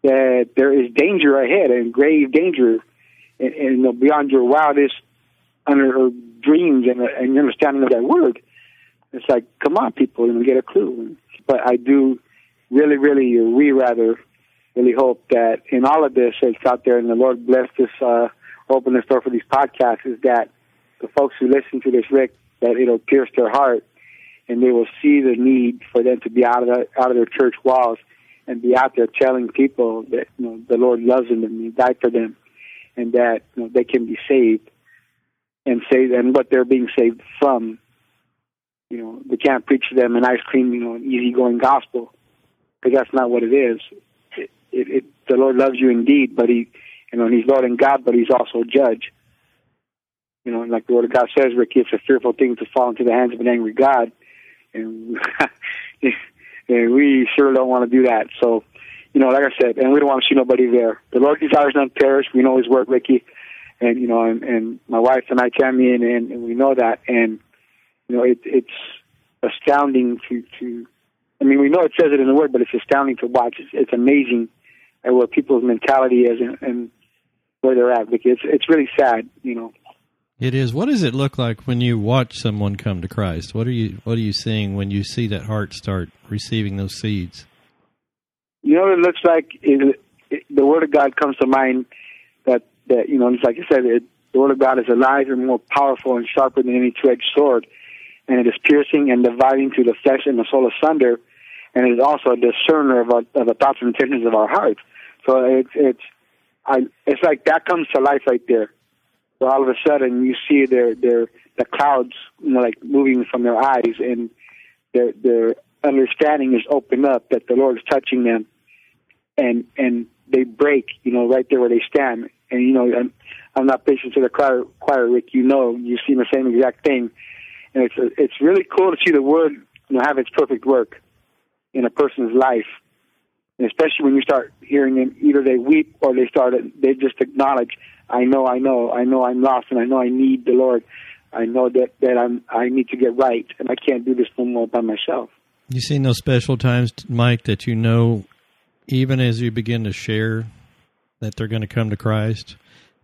that there is danger ahead and grave danger and, and beyond your wildest under dreams and, and your understanding of that word. It's like, come on, people, and get a clue. But I do really, really, we rather really hope that in all of this that's out there, and the Lord bless this, uh, open this door for these podcasts, is that the folks who listen to this, Rick, that it'll pierce their heart and they will see the need for them to be out of the, out of their church walls and be out there telling people that you know the Lord loves them and He died for them, and that you know, they can be saved and save and what they're being saved from. You know, we can't preach to them an ice cream, you know, an easygoing gospel, because that's not what it is. It, it, it, the Lord loves you indeed, but He, you know, and He's Lord and God, but He's also a judge. You know, like the Word of God says, Rick, it's a fearful thing to fall into the hands of an angry God and *laughs* and we sure don't want to do that. So, you know, like I said, and we don't want to see nobody there. The Lord desires none perish. We know His word, Ricky, and you know, and, and my wife and I, Tammy, and, and, and we know that, and you know, it, it's astounding to to. I mean, we know it says it in the word, but it's astounding to watch. It's, it's amazing at what people's mentality is and, and where they're at. Ricky, it's it's really sad, you know. It is. What does it look like when you watch someone come to Christ? What are you What are you seeing when you see that heart start receiving those seeds? You know, it looks like it, it, the Word of God comes to mind. That that you know, it's like I said, it, the Word of God is alive and more powerful and sharper than any two-edged sword, and it is piercing and dividing to the flesh and the soul asunder, and it is also a discerner of, our, of the thoughts and intentions of our hearts. So it's it's I, it's like that comes to life right there so all of a sudden, you see their their the clouds you know, like moving from their eyes, and their their understanding is opened up that the Lord is touching them, and and they break, you know, right there where they stand. And you know, I'm, I'm not preaching to the choir, choir, Rick. You know, you've seen the same exact thing, and it's it's really cool to see the word you know have its perfect work in a person's life, and especially when you start hearing them. Either they weep or they start they just acknowledge I know, I know, I know I'm lost, and I know I need the Lord. I know that that I'm I need to get right, and I can't do this no more by myself. You seen those special times, Mike, that you know, even as you begin to share, that they're going to come to Christ.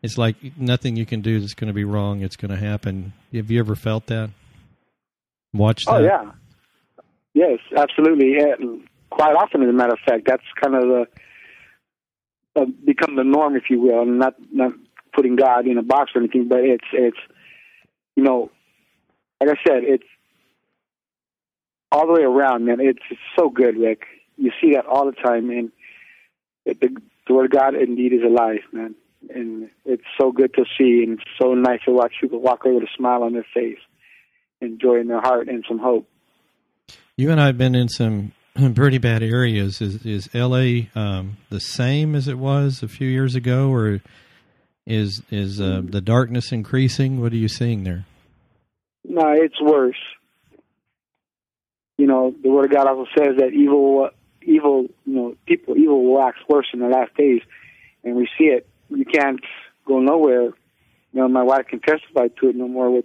It's like nothing you can do that's going to be wrong. It's going to happen. Have you ever felt that? Watch oh, that. Oh yeah, yes, absolutely. Yeah, quite often, as a matter of fact, that's kind of the uh, become the norm, if you will, and not not putting God in a box or anything, but it's it's you know, like I said, it's all the way around, man. It's, it's so good, Rick. You see that all the time, and it, the, the word of God indeed is alive, man. And it's so good to see, and so nice to watch people walk away with a smile on their face, and joy in their heart, and some hope. You and I have been in some *clears throat* pretty bad areas. Is is L.A. Um, the same as it was a few years ago, or is is uh, the darkness increasing? What are you seeing there? No, it's worse. You know, the Word of God also says that evil, evil, you know, people, evil will wax worse in the last days, and we see it. You can't go nowhere. You know, my wife can testify to it no more. With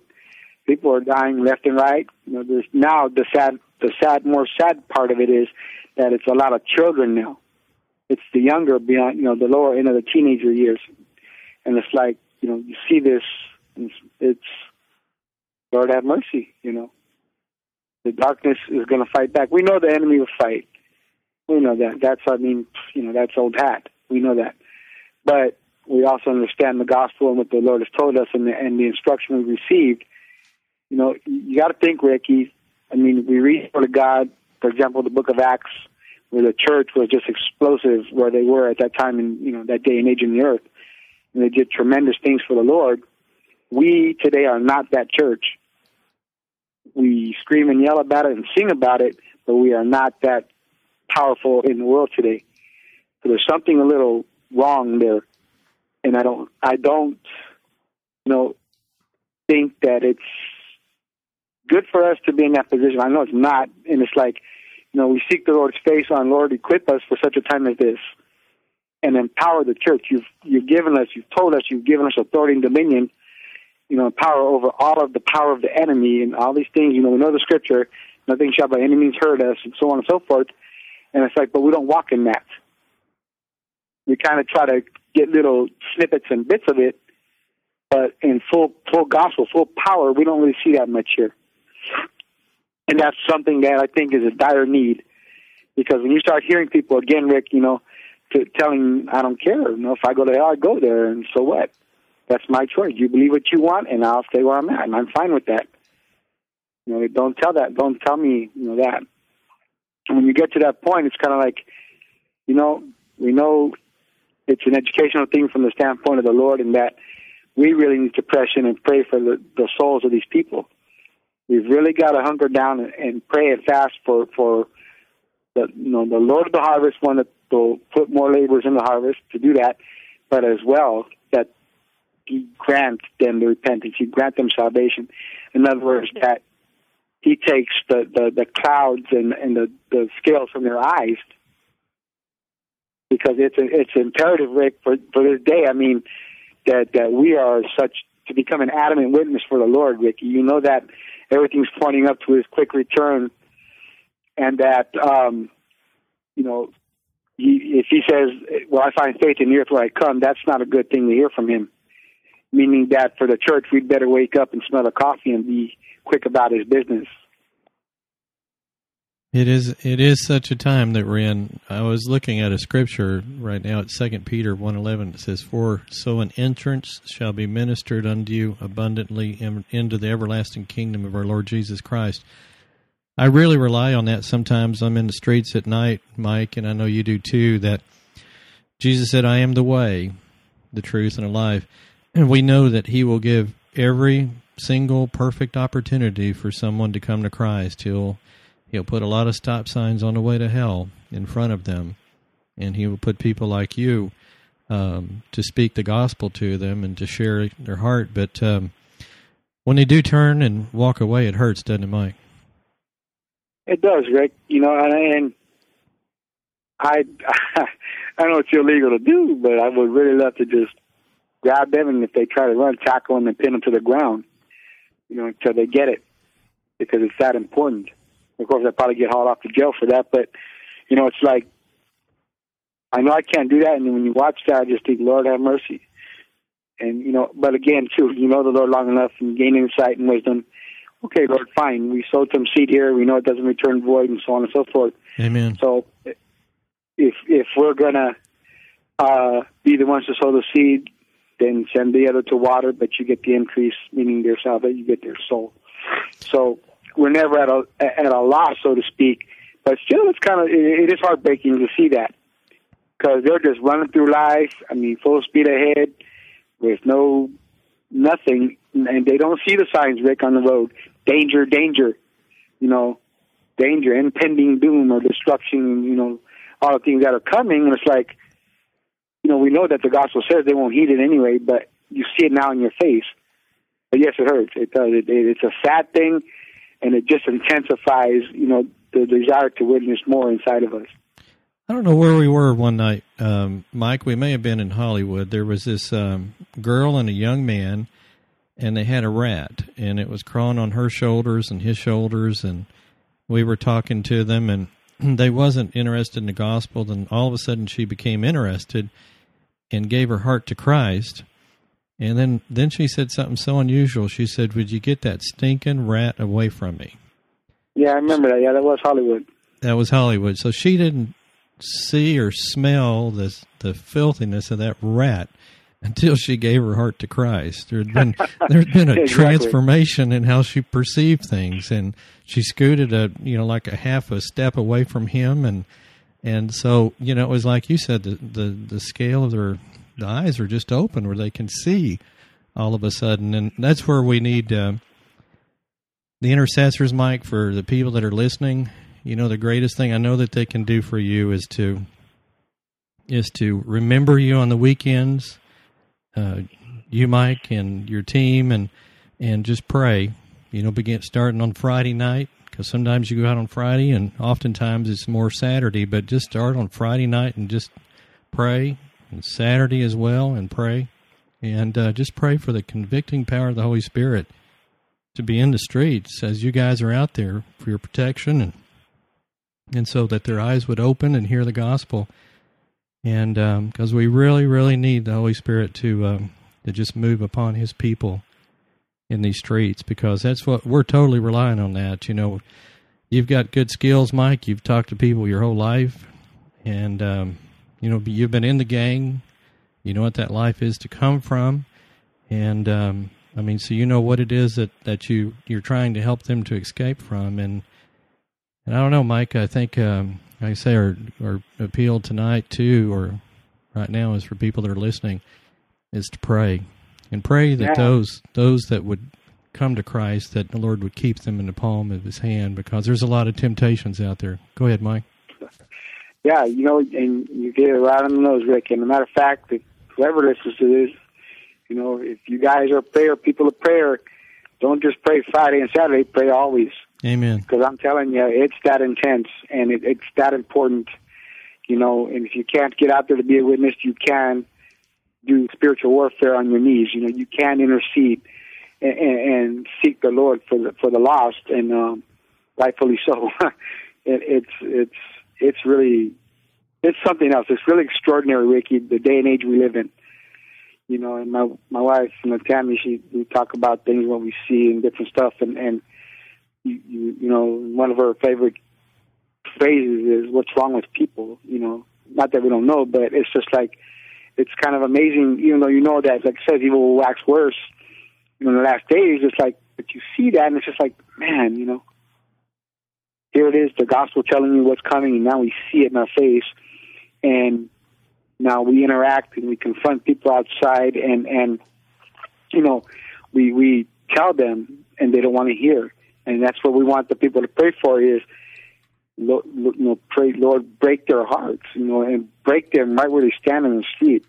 people are dying left and right. You know, there's now the sad, the sad, more sad part of it is that it's a lot of children now. It's the younger, beyond, you know, the lower end of the teenager years and it's like you know you see this, it's, it's Lord have mercy. You know, the darkness is going to fight back. We know the enemy will fight. We know that. That's I mean, you know, that's old hat. We know that, but we also understand the gospel and what the Lord has told us and the, and the instruction we received. You know, you got to think, Ricky. I mean, we read for the Word of God. For example, the Book of Acts, where the church was just explosive, where they were at that time in you know that day and age in the earth and they did tremendous things for the Lord. We today are not that church. We scream and yell about it and sing about it, but we are not that powerful in the world today. So there's something a little wrong there, and I don't, I don't, you know, think that it's good for us to be in that position. I know it's not, and it's like, you know, we seek the Lord's face on Lord, equip us for such a time as this, and empower the church. You've you've given us, you've told us, you've given us authority and dominion, you know, power over all of the power of the enemy and all these things. You know, we know the scripture, nothing shall by any means hurt us, and so on and so forth. And it's like, but we don't walk in that. We kind of try to get little snippets and bits of it, but in full full gospel, full power, we don't really see that much here. And that's something that I think is a dire need, because when you start hearing people again, Rick, you know, to telling I don't care, you know, if I go to hell, I go there, and so what? That's my choice. You believe what you want, and I'll stay where I'm at, and I'm fine with that. You know, don't tell that. Don't tell me, you know, that. And when you get to that point, it's kind of like, you know, we know it's an educational thing from the standpoint of the Lord, and that we really need to press in and pray for the, the souls of these people. We've really got to hunker down and, and pray and fast for for the you know the Lord of the harvest, one that will put more laborers in the harvest to do that, but as well that He grant them the repentance, He grant them salvation. In other words, that He takes the the, the clouds and and the the scales from their eyes because it's a, it's imperative, Rick, for for this day. I mean, that that we are such to become an adamant witness for the Lord, Rick. You know that everything's pointing up to His quick return, and that um, you know, he, if He says, "Well, I find faith in the earth where I come," that's not a good thing to hear from Him. Meaning that for the church, we'd better wake up and smell the coffee and be quick about His business. It is it is such a time that we're in. I was looking at a scripture right now at Second Peter one eleven. It says, "For so an entrance shall be ministered unto you abundantly into the everlasting kingdom of our Lord Jesus Christ." I really rely on that. Sometimes I'm in the streets at night, Mike, and I know you do too. That Jesus said, "I am the way, the truth, and the life," and we know that He will give every single perfect opportunity for someone to come to Christ. He'll He'll put a lot of stop signs on the way to hell in front of them, and he will put people like you um, to speak the gospel to them and to share their heart. But um, when they do turn and walk away, it hurts, doesn't it, Mike? It does, Rick. You know, and, and I *laughs* I know it's illegal to do, but I would really love to just grab them and if they try to run, tackle them and pin them to the ground. You know, until they get it, because it's that important. Of course, I'd probably get hauled off to jail for that, but you know, it's like I know I can't do that, and when you watch that, I just think, Lord have mercy. And you know, but again, too, you know the Lord long enough and gain insight and wisdom. Okay, Lord, fine. We sowed some seed here. We know it doesn't return void, and so on and so forth. Amen. So, if if we're gonna uh, be the ones to sow the seed, then send the other to water, but you get the increase, meaning their salvation, you get their soul. So we're never at a at a loss, so to speak. But still, it's kind of it, it is heartbreaking to see that because they're just running through life. I mean, full speed ahead with no nothing, and they don't see the signs, Rick, on the road. Danger, danger, you know, danger, impending doom or destruction. You know, all the things that are coming, and it's like, you know, we know that the gospel says they won't heed it anyway, but you see it now in your face. But yes, it hurts. It does. It, it, it's a sad thing and it just intensifies, you know, the desire to witness more inside of us. I don't know where we were one night, um, Mike. We may have been in Hollywood. There was this um, girl and a young man, and they had a rat, and it was crawling on her shoulders and his shoulders, and we were talking to them, and *clears throat* they wasn't interested in the gospel. Then all of a sudden, she became interested and gave her heart to Christ and then, then she said something so unusual. She said, "Would you get that stinking rat away from me?" Yeah, I remember that. Yeah, that was Hollywood. That was Hollywood. So she didn't see or smell the the filthiness of that rat until she gave her heart to Christ. There had been *laughs* there had been a exactly. transformation in how she perceived things, and she scooted a you know like a half a step away from him, and and so you know it was like you said the the, the scale of their the eyes are just open where they can see all of a sudden, and that's where we need uh, the intercessors, Mike, for the people that are listening. you know, the greatest thing I know that they can do for you is to is to remember you on the weekends, uh, you Mike and your team, and and just pray. You know, begin starting on Friday night because sometimes you go out on Friday, and oftentimes it's more Saturday. But just start on Friday night and just pray, and Saturday as well, and pray, and uh, just pray for the convicting power of the Holy Spirit to be in the streets as you guys are out there for your protection and and so that their eyes would open and hear the gospel. And because um, we really really need the holy spirit to um, to just move upon his people in these streets because that's what we're totally relying on that. You know you've got good skills mike. You've talked to people your whole life. And um, you know you've been in the gang you know what that life is to come from and um, I mean, so you know what it is that, that you you're trying to help them to escape from, and and I don't know, Mike. I think um, like I say our our appeal tonight too, or right now, is for people that are listening, is to pray and pray that Yeah. those those that would come to Christ, that the Lord would keep them in the palm of His hand, because there's a lot of temptations out there. Go ahead, Mike. Yeah, you know, and you get it right on the nose, Rick. And a matter of fact, whoever listens to this, you know, if you guys are prayer people of prayer, don't just pray Friday and Saturday. Pray always, Amen. because I'm telling you, it's that intense and it, it's that important. You know, and if you can't get out there to be a witness, you can do spiritual warfare on your knees. You know, you can intercede and, and, and seek the Lord for the for the lost, and um, rightfully so. *laughs* it, it's it's it's really it's something else. It's really extraordinary, Ricky, the day and age we live in. You know, and my my wife, you know, Tammy, she we talk about things what we see and different stuff, and and you you, you know, one of her favorite phrases is "What's wrong with people?" You know, not that we don't know, but it's just like it's kind of amazing, even though you know that, like I said, evil will wax worse. You know, in the last days, it's like, but you see that, and it's just like, man, you know, here it is, the gospel telling you what's coming, and now we see it in our face, and now we interact and we confront people outside, and and you know, we we tell them, and they don't want to hear, and that's what we want the people to pray for is. You know, pray, Lord, break their hearts, you know, and break them right where they stand in the street,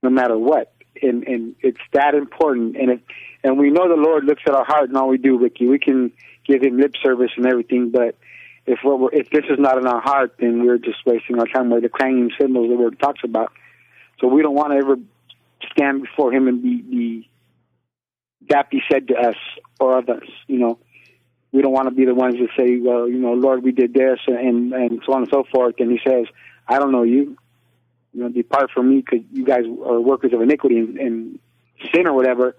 no matter what. And and it's that important. And it, and we know the Lord looks at our heart and all we do, Ricky. We can give Him lip service and everything, but if we're, if this is not in our heart, then we're just wasting our time. We're the clanging cymbals the Word talks about. So we don't want to ever stand before Him and be, be that be said to us or us. You know, we don't want to be the ones that say, "Well, you know, Lord, we did this," and and so on and so forth. And He says, "I don't know you. You know, depart from me, because you guys are workers of iniquity and, and sin or whatever."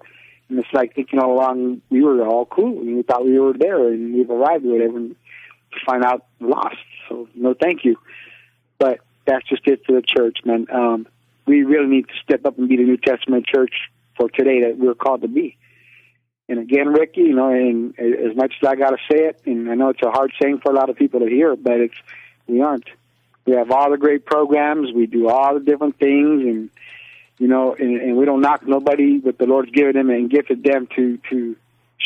And it's like thinking all along we were all cool and we thought we were there and we've arrived or whatever. And to find out lost. So no, thank you. But that's just it for the church, man. Um, we really need to step up and be the New Testament church for today that we're called to be. And again, Ricky, you know, and as much as I got to say it, and I know it's a hard saying for a lot of people to hear, but it's we aren't. We have all the great programs. We do all the different things, and you know, and, and we don't knock nobody, but the Lord's given them and gifted them to to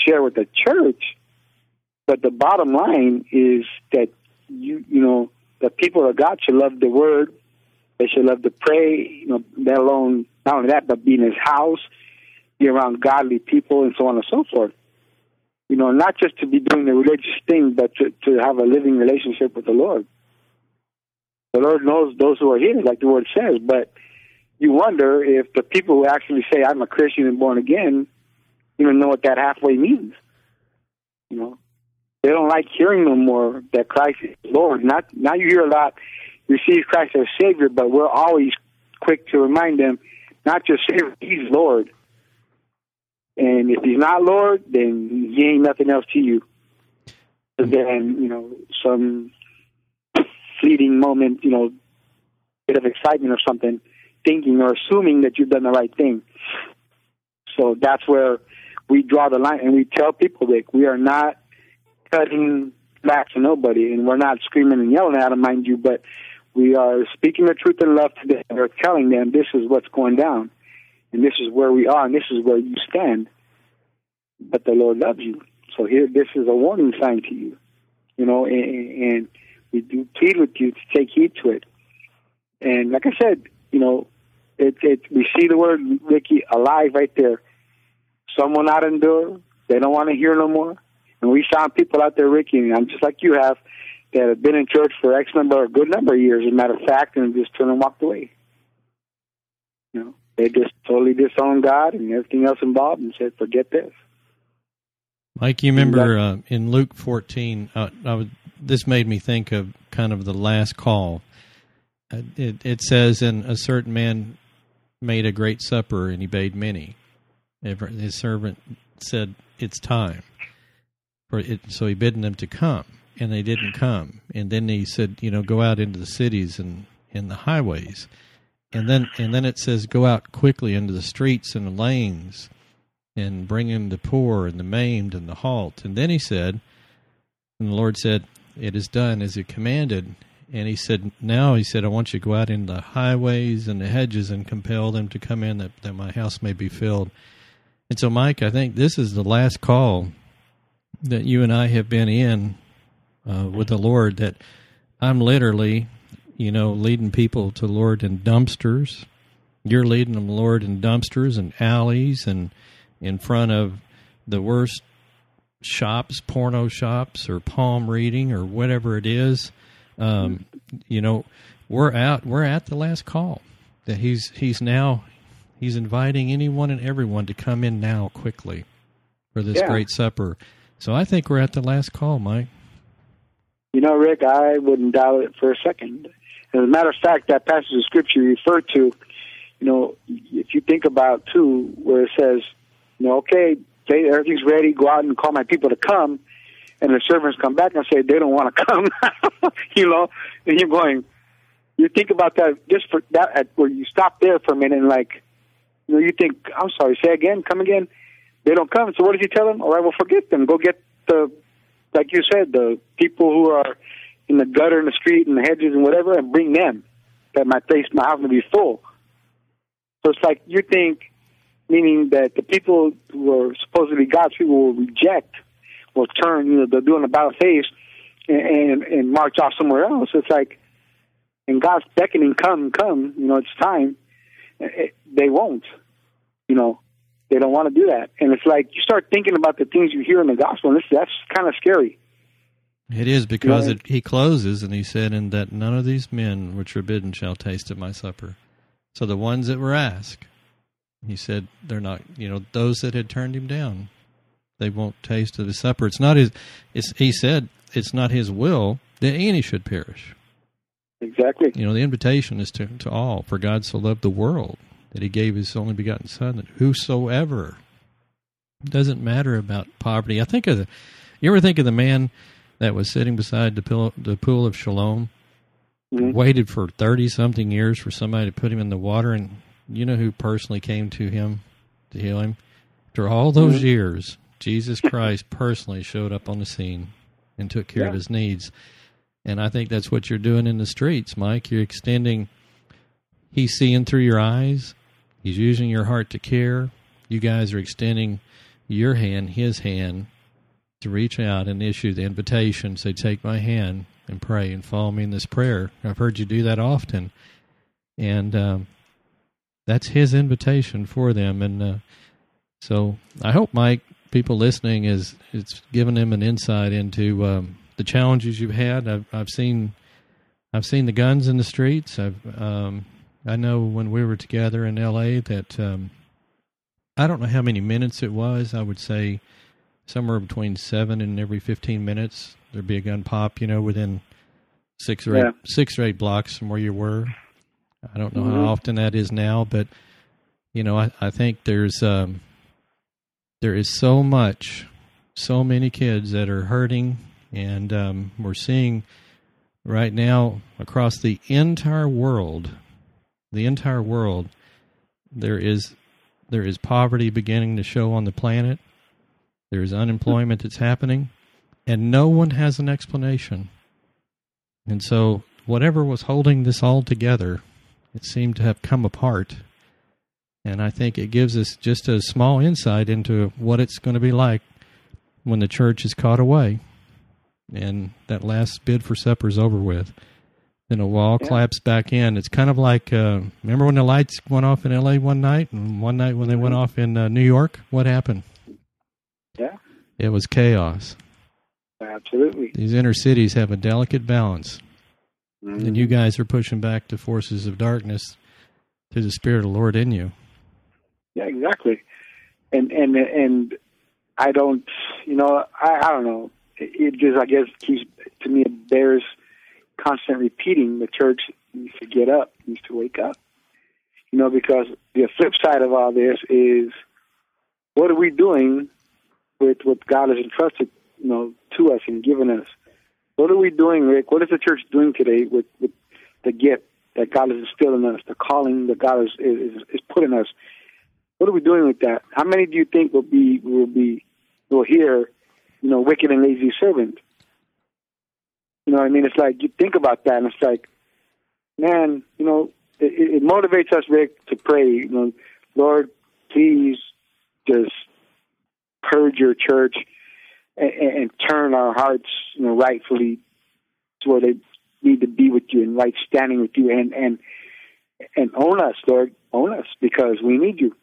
share with the church. But the bottom line is that you you know the people of God should love the Word. They should love to pray. You know, let alone not only that, but be in His house, be around godly people, and so on and so forth. You know, not just to be doing the religious thing, but to to have a living relationship with the Lord. The Lord knows those who are His, like the Word says. But you wonder if the people who actually say, "I'm a Christian and born again," even know what that halfway means. You know, they don't like hearing no more that Christ is Lord. Not now you hear a lot receive Christ as Savior, but we're always quick to remind them not just Savior, He's Lord. And if He's not Lord, then He ain't nothing else to you. And then you know some fleeting moment, you know, bit of excitement or something, thinking or assuming that you've done the right thing. So that's where we draw the line, and we tell people that we are not cutting back to nobody, and we're not screaming and yelling at them, mind you, but we are speaking the truth in love to them. We're telling them this is what's going down, and this is where we are, and this is where you stand. But the Lord loves you, so here, this is a warning sign to you. You know, and, and we do plead with you to take heed to it. And like I said, you know, it, it we see the word Ricky alive right there. Someone not endure, they don't want to hear no more. And we found people out there, Ricky, and I'm just like you have, that have been in church for X number, a good number of years, as a matter of fact, and just turned and walked away. You know, they just totally disowned God and everything else involved, and said, "Forget this." Mike, you remember uh, in Luke 14, uh, I this made me think of kind of the last call. Uh, it, it says, "And a certain man made a great supper, and he bade many. His servant said, It's time. For it, so he bidden them to come, and they didn't come. And then he said, You know, go out into the cities and in the highways. And then and then it says, Go out quickly into the streets and the lanes and bring in the poor and the maimed and the halt. And then he said, and the Lord said, It is done as he commanded. And he said, Now he said, I want you to go out in the highways and the hedges and compel them to come in that, that my house may be filled. And so, Mike, I think this is the last call that you and I have been in uh, with the Lord. That I'm literally, you know, leading people to Lord in dumpsters. You're leading them, Lord, in dumpsters and alleys and in front of the worst shops, porno shops, or palm reading, or whatever it is. Um, you know, we're out. We're at the last call. That he's he's now he's inviting anyone and everyone to come in now quickly for this Yeah. great supper. So I think we're at the last call, Mike. You know, Rick, I wouldn't doubt it for a second. As a matter of fact, that passage of scripture you referred to, you know, if you think about too, where it says, you know, okay, they, everything's ready, go out and call my people to come, and the servants come back and say they don't want to *laughs* come, you know, and you're going, you think about that just for that, at, where you stop there for a minute and like, you know, you think, I'm sorry, say again, come again. They don't come. So what did you tell them? All right, well, forget them. Go get the like you said, the people who are in the gutter, in the street, in the hedges, and whatever, and bring them. That my place, my house will be full. So it's like you think, meaning that the people who are supposed to be God's people will reject, will turn, you know, they'll do an about face and, and and march off somewhere else. It's like, and God's beckoning, come, come, you know, it's time. It- they won't, you know. They don't want to do that, and it's like you start thinking about the things you hear in the gospel, and this, that's kind of scary. It is because it, he closes and he said, "And that none of these men which are bidden shall taste of my supper." So the ones that were asked, he said, they're not. You know, those that had turned him down, they won't taste of his supper. It's not his. It's he said it's not his will that any should perish. Exactly. You know, the invitation is to to all. For God so loved the world that He gave His only begotten Son, that whosoever doesn't matter about poverty. I think of the. You ever think of the man that was sitting beside the pool, the pool of Siloam, Mhm. waited for thirty something years for somebody to put him in the water, and you know who personally came to him to heal him? After all those Mhm. years, Jesus Christ personally showed up on the scene and took care of his needs. And I think that's what you're doing in the streets, Mike. You're extending. He's seeing through your eyes. He's using your heart to care. You guys are extending your hand, his hand, to reach out and issue the invitation. Say, "Take my hand and pray and follow me in this prayer." I've heard you do that often, and um, that's his invitation for them. And uh, so, I hope, Mike, people listening is it's given them an insight into um, the challenges you've had. I've, I've seen, I've seen the guns in the streets. I've, um, I know when we were together in L.A. that um, I don't know how many minutes it was. I would say somewhere between seven and every fifteen minutes there'd be a gun pop. You know, within six or eight, six or eight blocks from where you were. I don't know Mhm. how often that is now, but you know, I, I think there's um, there is so much, so many kids that are hurting, and um, we're seeing right now across the entire world, the entire world, there is there is poverty beginning to show on the planet. There is unemployment that's happening, and no one has an explanation. And so, whatever was holding this all together, it seemed to have come apart. And I think it gives us just a small insight into what it's going to be like when the church is caught away. and that last bid for supper is over with. Then a wall Yeah. claps back in. It's kind of like uh, remember when the lights went off in L.A. one night, and one night when they went off in uh, New York. What happened? Yeah, It was chaos. absolutely. These inner cities have a delicate balance, and you guys are pushing back the forces of darkness through the Spirit of the Lord in you. Yeah, exactly. And and and I don't, you know, I, I don't know. It, just, I guess, keeps to me it bears constant repeating. The church needs to get up, needs to wake up. You know, because the flip side of all this is, what are we doing with what God has entrusted, you know, to us and given us? What are we doing, Rick? What is the church doing today with, with the gift that God has instilled in us, the calling that God is, is, is put in us? What are we doing with that? How many do you think will be will be will hear, you know, wicked and lazy servant? You know what I mean? It's like you think about that, and it's like, man, you know, it, it motivates us, Rick, to pray. You know, Lord, please just purge your church and, and turn our hearts, you know, rightfully to where they need to be with you and right standing with you, and and and own us, Lord, own us because we need you.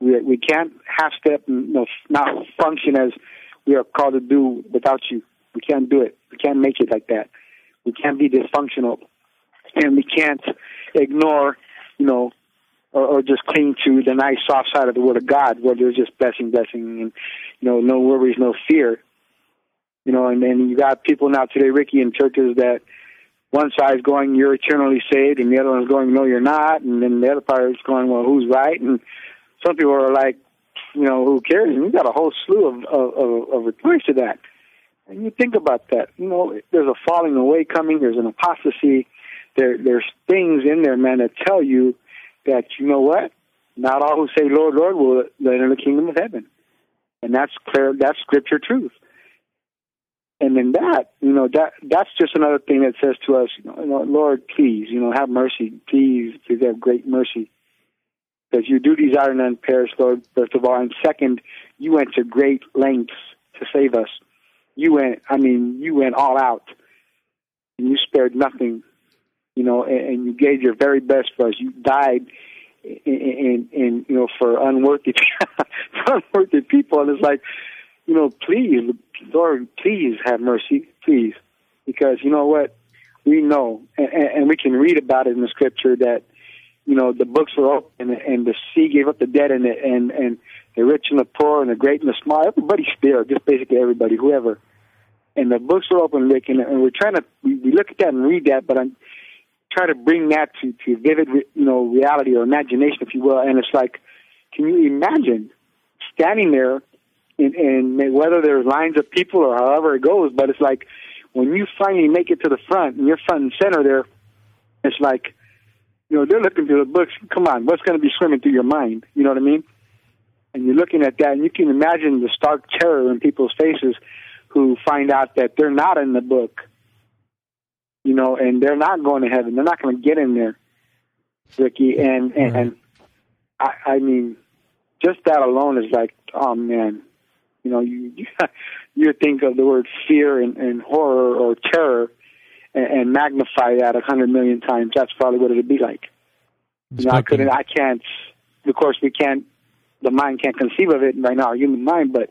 We we can't half step and you know, not function as we are called to do without you. We can't do it. We can't make it like that. We can't be dysfunctional, and we can't ignore, you know, or, or just cling to the nice soft side of the Word of God, where there's just blessing, blessing, and you know, no worries, no fear. You know, and then you got people now today, Ricky, in churches that one side's going, "You're eternally saved," and the other one's going, "No, you're not," and then the other part is going, "Well, who's right?" And some people are like, you know, who cares? And you got a whole slew of of, of, replies to that. And you think about that. You know, there's a falling away coming. There's an apostasy. There, there's things in there, man, that tell you that you know what? Not all who say Lord, Lord will enter the kingdom of heaven, and that's clear. That's scripture truth. And then that, you know, that that's just another thing that says to us, you know, Lord, please, you know, have mercy, please, please have great mercy because you do desire none perish, Lord, first of all. And second, you went to great lengths to save us. You went, I mean, you went all out. And you spared nothing, you know, and, and you gave your very best for us. You died in, in, in you know, for unworthy, *laughs* for unworthy people. And it's like, you know, please, Lord, please have mercy, please. Because you know what? We know, and, and we can read about it in the scripture that, you know, the books were open and the sea gave up the dead and the, and and the rich and the poor and the great and the small. Everybody's there, just basically everybody, whoever. And the books were open, Rick, and, and we're trying to we, we look at that and read that, but I'm trying to bring that to to vivid, you know, reality or imagination, if you will. And it's like, can you imagine standing there, and, and whether there's lines of people or however it goes, but it's like when you finally make it to the front and you're front and center there, it's like you know, they're looking through the books. Come on, what's going to be swimming through your mind? You know what I mean? And you're looking at that, and you can imagine the stark terror in people's faces who find out that they're not in the book. You know, and they're not going to heaven. They're not going to get in there, Ricky. And and, Right. and I, I mean, just that alone is like, oh man, you know, you *laughs* you think of the word fear and, and horror or terror and, magnify that a hundred million times. That's probably what it'd be like. You know, I couldn't, I can't. Of course, we can't. The mind can't conceive of it right now, our human mind. But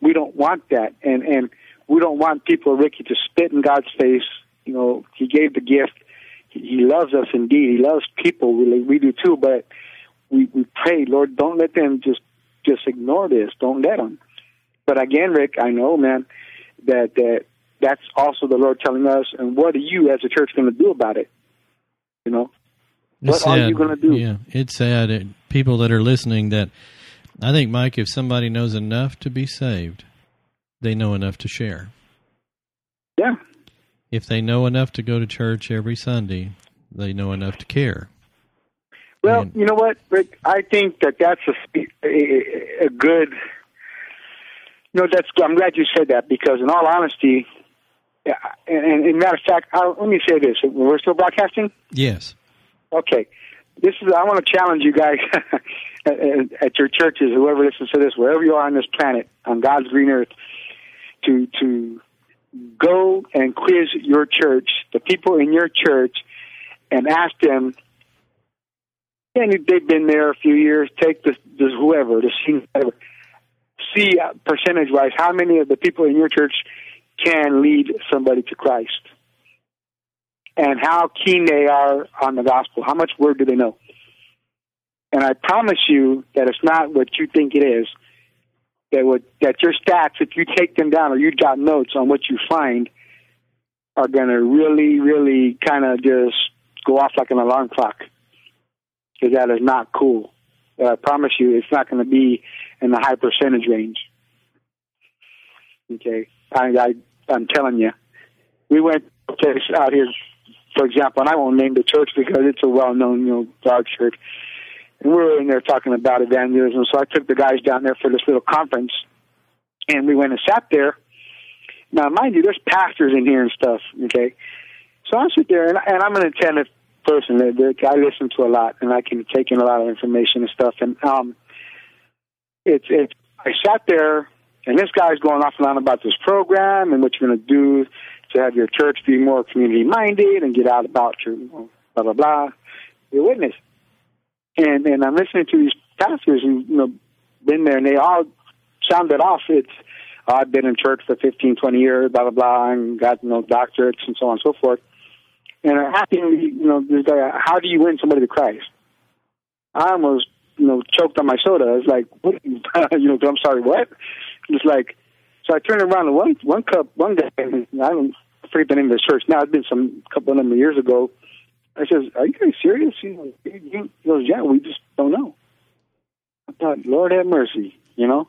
we don't want that, and and we don't want people, Ricky, to spit in God's face. You know, He gave the gift. He, he loves us indeed. He loves people. We we do too. But we we pray, Lord, don't let them just just ignore this. Don't let them. But again, Rick, I know, man, that that that's also the Lord telling us. And what are you as a church going to do about it? You know, It's what are sad. you gonna do? Yeah, it's sad. It, people that are listening, that I think, Mike, if somebody knows enough to be saved, they know enough to share. yeah, If they know enough to go to church every Sunday, they know enough to care. Well, And- you know what, Rick? I think that that's a, a, a good. You know, that's. I'm glad you said that because, in all honesty, yeah, and, and, and matter of fact, I, let me say this: we're still broadcasting. Yes. Okay, this is. I want to challenge you guys *laughs* at, at your churches, whoever listens to this, wherever you are on this planet, on God's green earth, to to go and quiz your church, the people in your church, and ask them. And they've been there a few years. Take this, this whoever, the whoever. See uh, percentage wise how many of the people in your church can lead somebody to Christ, and how keen they are on the gospel. How much word do they know? And I promise you that it's not what you think it is. That would that your stats, if you take them down or you jot notes on what you find, are going to really, really kind of just go off like an alarm clock. Because that is not cool. Uh, I promise you, it's not going to be in the high percentage range. Okay, I, I I'm telling you, we went to a out here, for example, and I won't name the church because it's a well-known, you know, dog church. And we were in there talking about evangelism, so I took the guys down there for this little conference, and we went and sat there. Now, mind you, there's pastors in here and stuff. Okay, so I sit there, and, and I'm an attentive person. I listen to a lot, and I can take in a lot of information and stuff. And um, it's it's. I sat there, and this guy's going off and on about this program and what you're going to do to have your church be more community minded and get out about your blah blah blah. Your witness, and and I'm listening to these pastors who you know been there, and they all sounded off. It's oh, I've been in church for 15, 20 years, blah blah blah, and got you know doctorates and so on and so forth. And I'm asking, you know, this guy, how do you win somebody to Christ? I almost, you know, choked on my soda. It's like, what, *laughs* you know, I'm sorry, what? It's like, so I turned around and one one cup, one guy, I don't forget the name of the church. Now it's been some couple of them years ago. I says, "Are you guys serious?" You know, he goes, "Yeah, we just don't know." I thought, Lord have mercy, you know.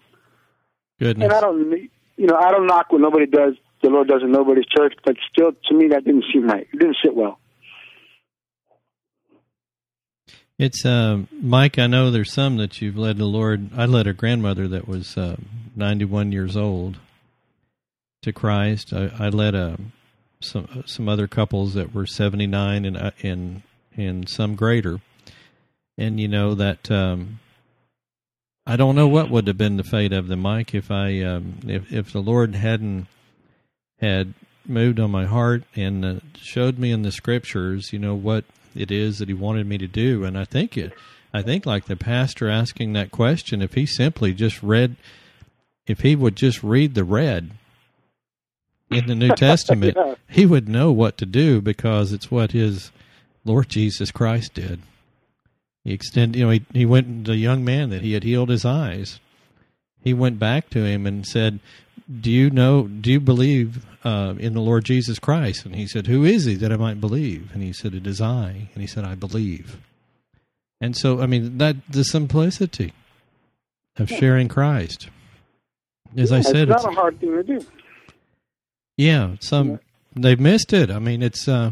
Goodness. And I don't, you know, I don't knock what nobody does. The Lord does in nobody's church, but still, to me, that didn't seem right. It didn't sit well. It's uh, Mike. I know there's some that you've led the Lord. I led a grandmother that was uh, 91 years old to Christ. I, I led a some some other couples that were 79 and uh, and and some greater. And you know that um, I don't know what would have been the fate of them, Mike, if I um, if if the Lord hadn't had moved on my heart and uh, showed me in the scriptures, you know what it is that He wanted me to do, and I think it. I think like the pastor asking that question, if he simply just read, if he would just read the red in the New *laughs* Testament, Yeah. he would know what to do because it's what his Lord Jesus Christ did. He extended, you know, he, he went the young man that he had healed his eyes. He went back to him and said, "Do you know? Do you believe uh, in the Lord Jesus Christ?" And he said, "Who is he that I might believe?" And he said, "It is I." And he said, "I believe." And so, I mean, that the simplicity of sharing Christ. As I said, it's not a hard thing to do. yeah, some they've missed it. I mean, it's uh,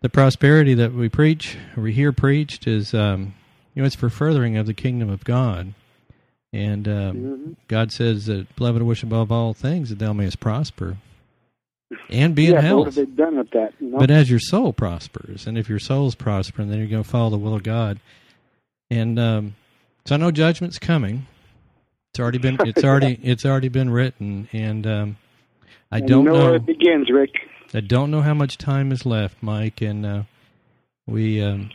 the prosperity that we preach, we hear preached, is um, you know, it's for furthering of the kingdom of God, and um, Mhm. God says that, "Beloved, I wish above all things that thou mayest prosper and be in yeah, what health." they done with that? You know? But as your soul prospers, and if your soul's prospering, then you're going to follow the will of God. And um, so I know judgment's coming. It's already been. It's *laughs* already. It's already been written, and um, I And don't you know, know. where it begins, Rick. I don't know how much time is left, Mike, and uh, we um,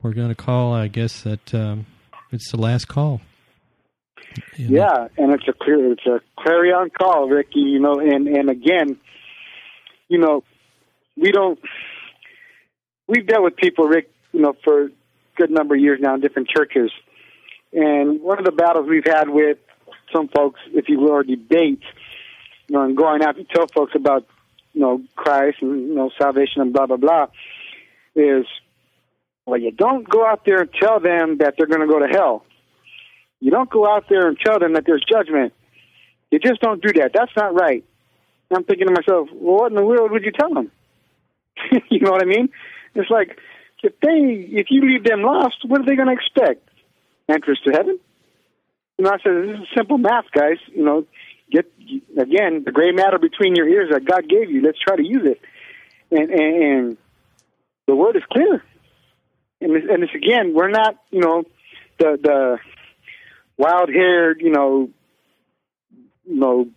we're going to call. I guess that um, it's the last call. You know, Yeah, and it's a clear, it's a clarion call, Ricky. You know, and and again, you know, we don't. We've dealt with people, Rick. You know, for a good number of years now in different churches, and one of the battles we've had with some folks, if you will, or debates, you know, and going out to tell folks about, you know, Christ and you know salvation and blah blah blah, is well, you don't go out there and tell them that they're going to go to hell. You don't go out there and tell them that there's judgment. You just don't do that. That's not right. I'm thinking to myself, well, what in the world would you tell them? *laughs* you know what I mean? It's like if they, if you leave them lost, what are they going to expect? Entrance to heaven? You I said this is simple math, guys. You know, get again the gray matter between your ears that God gave you. Let's try to use it, and and, and the word is clear. And this, and this again, we're not, you know, the the wild haired, you know, know,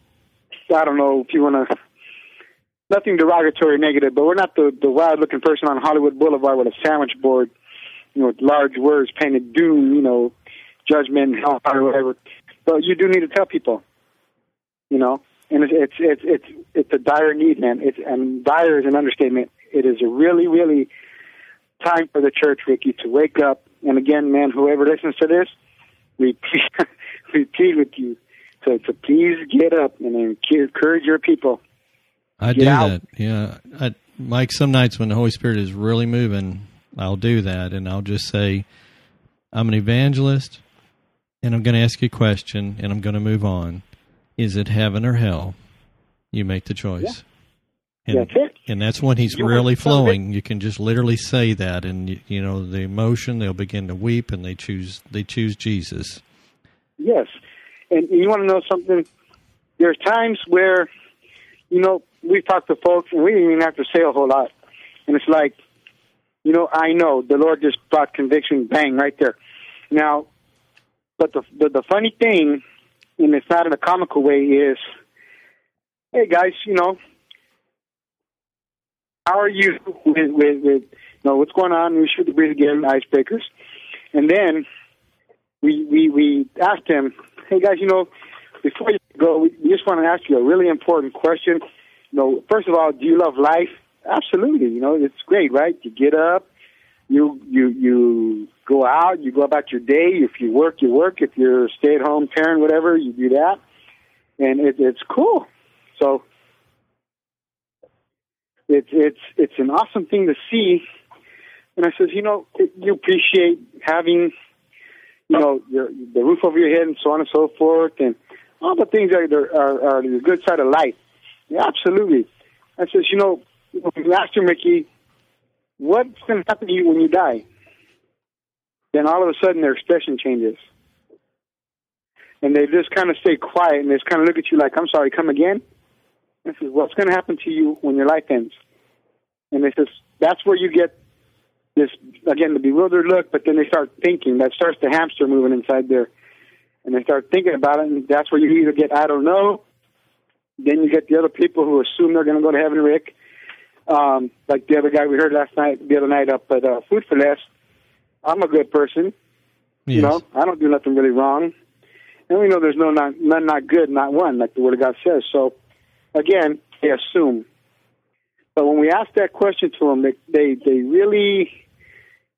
I don't know if you want to nothing derogatory or negative, but we're not the the wild looking person on Hollywood Boulevard with a sandwich board, you know, with large words painted doom, you know, judgment, hellfire, whatever. But you do need to tell people, you know, and it's it's it's it's, it's a dire need, man. It's and dire is an understatement. It is a really really time for the church, Ricky, to wake up. And again, man, whoever listens to this, we plead, *laughs* we plead with you to to please get up and encourage your people. I Get do out. that. Yeah, I, Mike. Some nights when the Holy Spirit is really moving, I'll do that, and I'll just say, "I'm an evangelist, and I'm going to ask you a question, and I'm going to move on. Is it heaven or hell? You make the choice." And, That's it. and that's when he's You really want some of it? flowing. You can just literally say that, and you, you know the emotion. They'll begin to weep, and they choose. They choose Jesus. Yes. And you want to know something? There's times where, you know, we've talked to folks and we didn't even have to say a whole lot. And it's like, you know, I know the Lord just brought conviction, bang, right there. Now, but the the, the funny thing, and it's not in a comical way, is, hey guys, you know, how are you with with, with you know what's going on? We the breeze again, icebreakers, and then we we we asked him, hey guys, you know, before you go, we we just want to ask you a really important question. You know, first of all, do you love life? Absolutely. You know, it's great, right? You get up, you you you go out, you go about your day. If you work, you work. If you're a stay-at-home parent, whatever, you do that, and it, it's cool. So it's it's it's an awesome thing to see. And I says, you know, you appreciate having you know, your, the roof over your head and so on and so forth, and all the things that are, are, are the good side of life. Yeah, absolutely. I says, you know, asked him, Ricky, what's going to happen to you when you die? Then all of a sudden their expression changes. And they just kind of stay quiet and they just kind of look at you like, I'm sorry, come again? I says, what's going to happen to you when your life ends? And they says, that's where you get this again the bewildered look, but then they start thinking. That starts the hamster moving inside there, and they start thinking about it. And that's where you either get I don't know, then you get the other people who assume they're going to go to heaven, Rick. Um, like the other guy we heard last night, the other night up at uh, Food 4 Less. I'm a good person, Yes. you know. I don't do nothing really wrong, and we know there's no not, none not good, not one, like the Word of God says. So, again, they assume. But when we ask that question to them, they they, they really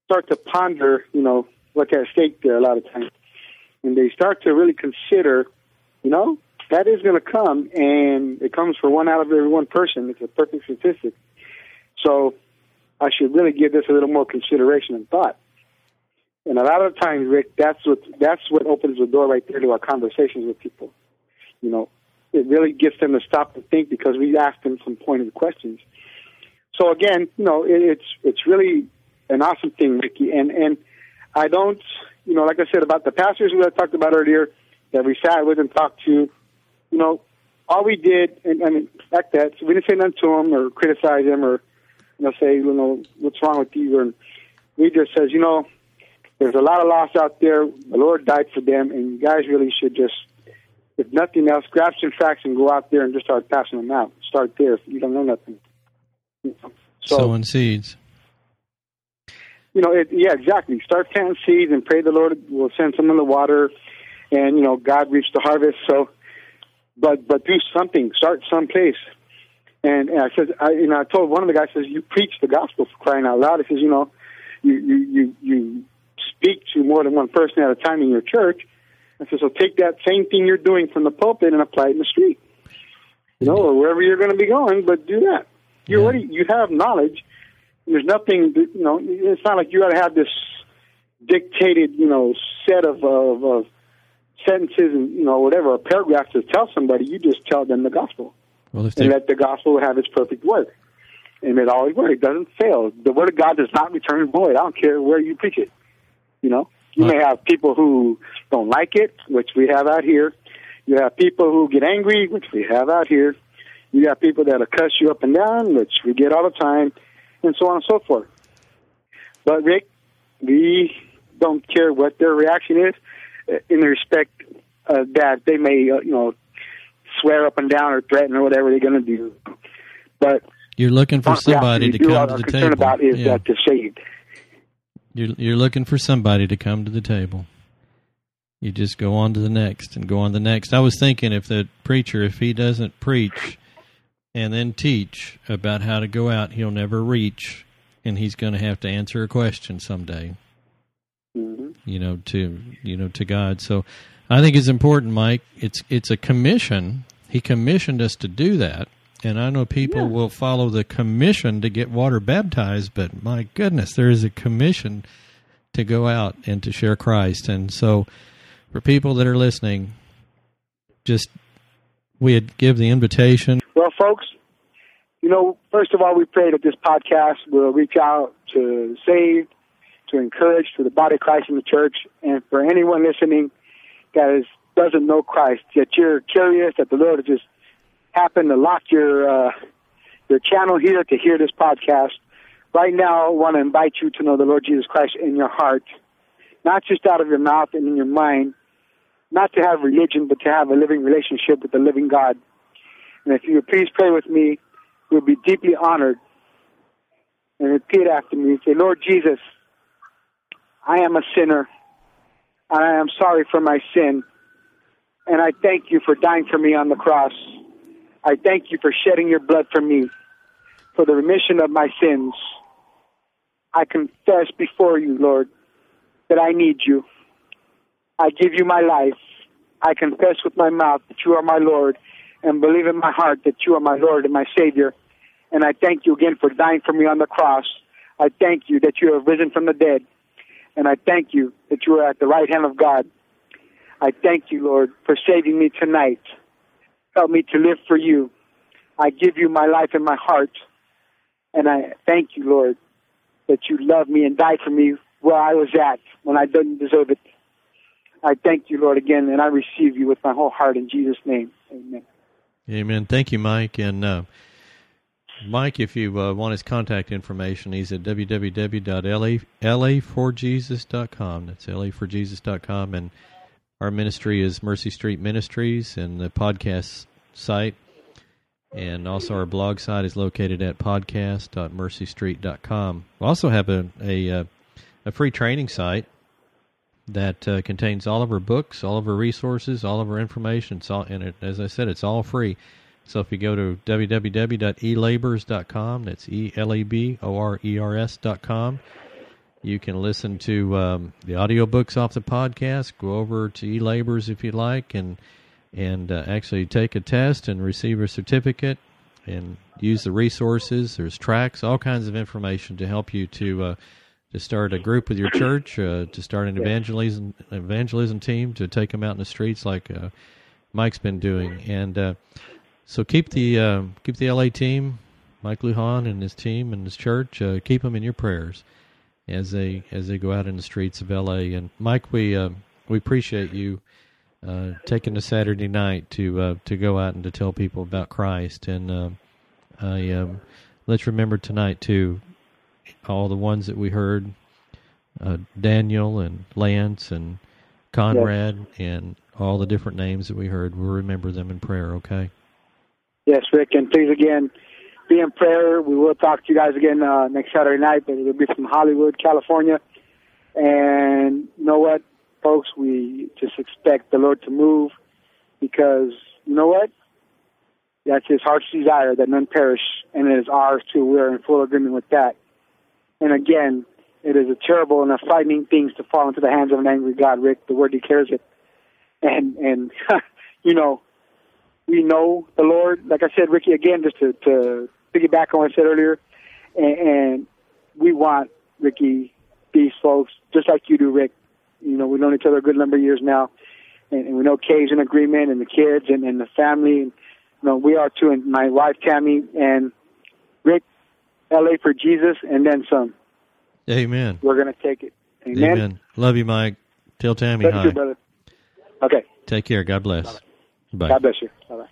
start to ponder, you know, what's at stake there a lot of times. And they start to really consider, you know, that is going to come, and it comes for one out of every one person. It's a perfect statistic. So I should really give this a little more consideration and thought. And a lot of times, Rick, that's what that's what opens the door right there to our conversations with people. You know, it really gets them to stop and think because we ask them some pointed questions. So again, you know, it, it's it's really an awesome thing, Ricky. And and I don't, you know, like I said about the pastors who I talked about earlier that we sat with and talked to, you know, all we did, and I mean, like that, so we didn't say nothing to them or criticize them or, you know, say, you know, what's wrong with you, and we just says, you know, there's a lot of loss out there. The Lord died for them, and you guys really should just, if nothing else, grab some facts and go out there and just start passing them out. Start there if you don't know nothing. You know? So, Sowing seeds. you know, it, yeah, exactly. Start planting seeds and pray the Lord will send some in the water, and you know, God reaps the harvest. So, but but do something. Start someplace. And, and I said, I, you know, I told one of the guys, says, you preach the gospel for crying out loud. He says, you know, you you you you speak to more than one person at a time in your church. I said, so take that same thing you're doing from the pulpit and apply it in the street, you know, or wherever you're going to be going. But do that. You Yeah. already you have knowledge. There's nothing, you know. It's not like you got to have this dictated, you know, set of, of of sentences and you know whatever a paragraph to tell somebody. You just tell them the gospel Well, if and let the gospel have its perfect work. And it always works. It doesn't fail. The word of God does not return void. I don't care where you preach it. You know, you Right. may have people who don't like it, which we have out here. You have people who get angry, which we have out here. You got people that'll cuss you up and down, which we get all the time, and so on and so forth. But Rick, we don't care what their reaction is, uh, in the respect uh, that they may, uh, you know, swear up and down or threaten or whatever they're going to do. But You're looking for somebody to come to the concerned table. about is Yeah. that they're saved. You're you're looking for somebody to come to the table. You just go on to the next and go on to the next. I was thinking if the preacher, if he doesn't preach and then teach about how to go out, he'll never reach, and he's going to have to answer a question someday. hmm You know, to you know to God. So, I think it's important, Mike. It's it's a commission. He commissioned us to do that, and I know people Yeah. will follow the commission to get water baptized. But my goodness, there is a commission to go out and to share Christ. And so, for people that are listening, just we give the invitation. Well, folks, you know, first of all, we pray that this podcast will reach out to save, to encourage, to the body of Christ in the church, and for anyone listening that is doesn't know Christ, that you're curious, that the Lord has just happened to lock your uh, your channel here to hear this podcast. Right now, I want to invite you to know the Lord Jesus Christ in your heart, not just out of your mouth and in your mind, not to have religion, but to have a living relationship with the living God. And if you would please pray with me, we'll be deeply honored. And repeat after me. Say, Lord Jesus, I am a sinner, and I am sorry for my sin. And I thank you for dying for me on the cross. I thank you for shedding your blood for me, for the remission of my sins. I confess before you, Lord, that I need you. I give you my life. I confess with my mouth that you are my Lord and believe in my heart that you are my Lord and my Savior. And I thank you again for dying for me on the cross. I thank you that you have risen from the dead. And I thank you that you are at the right hand of God. I thank you, Lord, for saving me tonight. Help me to live for you. I give you my life and my heart. And I thank you, Lord, that you love me and died for me where I was at when I didn't deserve it. I thank you, Lord, again, and I receive you with my whole heart in Jesus' name. Amen. Amen. Thank you, Mike. And uh, Mike, if you uh, want his contact information, he's at www.la4jesus.com. That's la4jesus.com. And our ministry is Mercy Street Ministries, and the podcast site. And also, our blog site is located at podcast.mercystreet.com. We also have a, a, uh, a free training site that uh, contains all of our books, all of our resources, all of our information. It's all, and it, as I said, it's all free. So if you go to www.elaborers.com, that's e l a b o r e r s dot com. You can listen to um, the audiobooks off the podcast. Go over to eLaborers if you like, and and uh, actually take a test and receive a certificate, and use the resources. There's tracts, all kinds of information to help you to uh, to start a group with your church, uh, to start an evangelism evangelism team, to take them out in the streets like uh, Mike's been doing, and uh, so keep the uh, keep the LA team, Mike Lujan and his team and his church, uh, keep them in your prayers as they as they go out in the streets of LA. And Mike, we uh, we appreciate you uh, taking the Saturday night to uh, to go out and to tell people about Christ. And uh, I um, let's remember tonight too all the ones that we heard, uh, Daniel and Lance and Conrad and all the different names that we heard. We'll remember them in prayer. Okay. Yes, Rick, and please again be in prayer. We will talk to you guys again uh, next Saturday night, but it'll be from Hollywood, California. And you know what, folks, we just expect the Lord to move because you know what? That's His heart's desire that none perish, and it is ours too. We are in full agreement with that. And again, it is a terrible and a frightening thing to fall into the hands of an angry God, Rick. The Word declares it. And and *laughs* you know, we know the Lord. Like I said, Ricky, again, just to, to piggyback on what I said earlier, and, and we want Ricky, these folks, just like you do, Rick. You know, we've known each other a good number of years now, and, and we know Kay's in agreement, and the kids, and, and the family. And, you know, we are too, and my wife Tammy, and Rick, L.A. for Jesus, and then some. Amen. We're gonna take it. Amen. Amen. Love you, Mike. Tell Tammy Thank hi. you, brother. Okay. Take care. God bless. Bye. God bless you. Bye bye.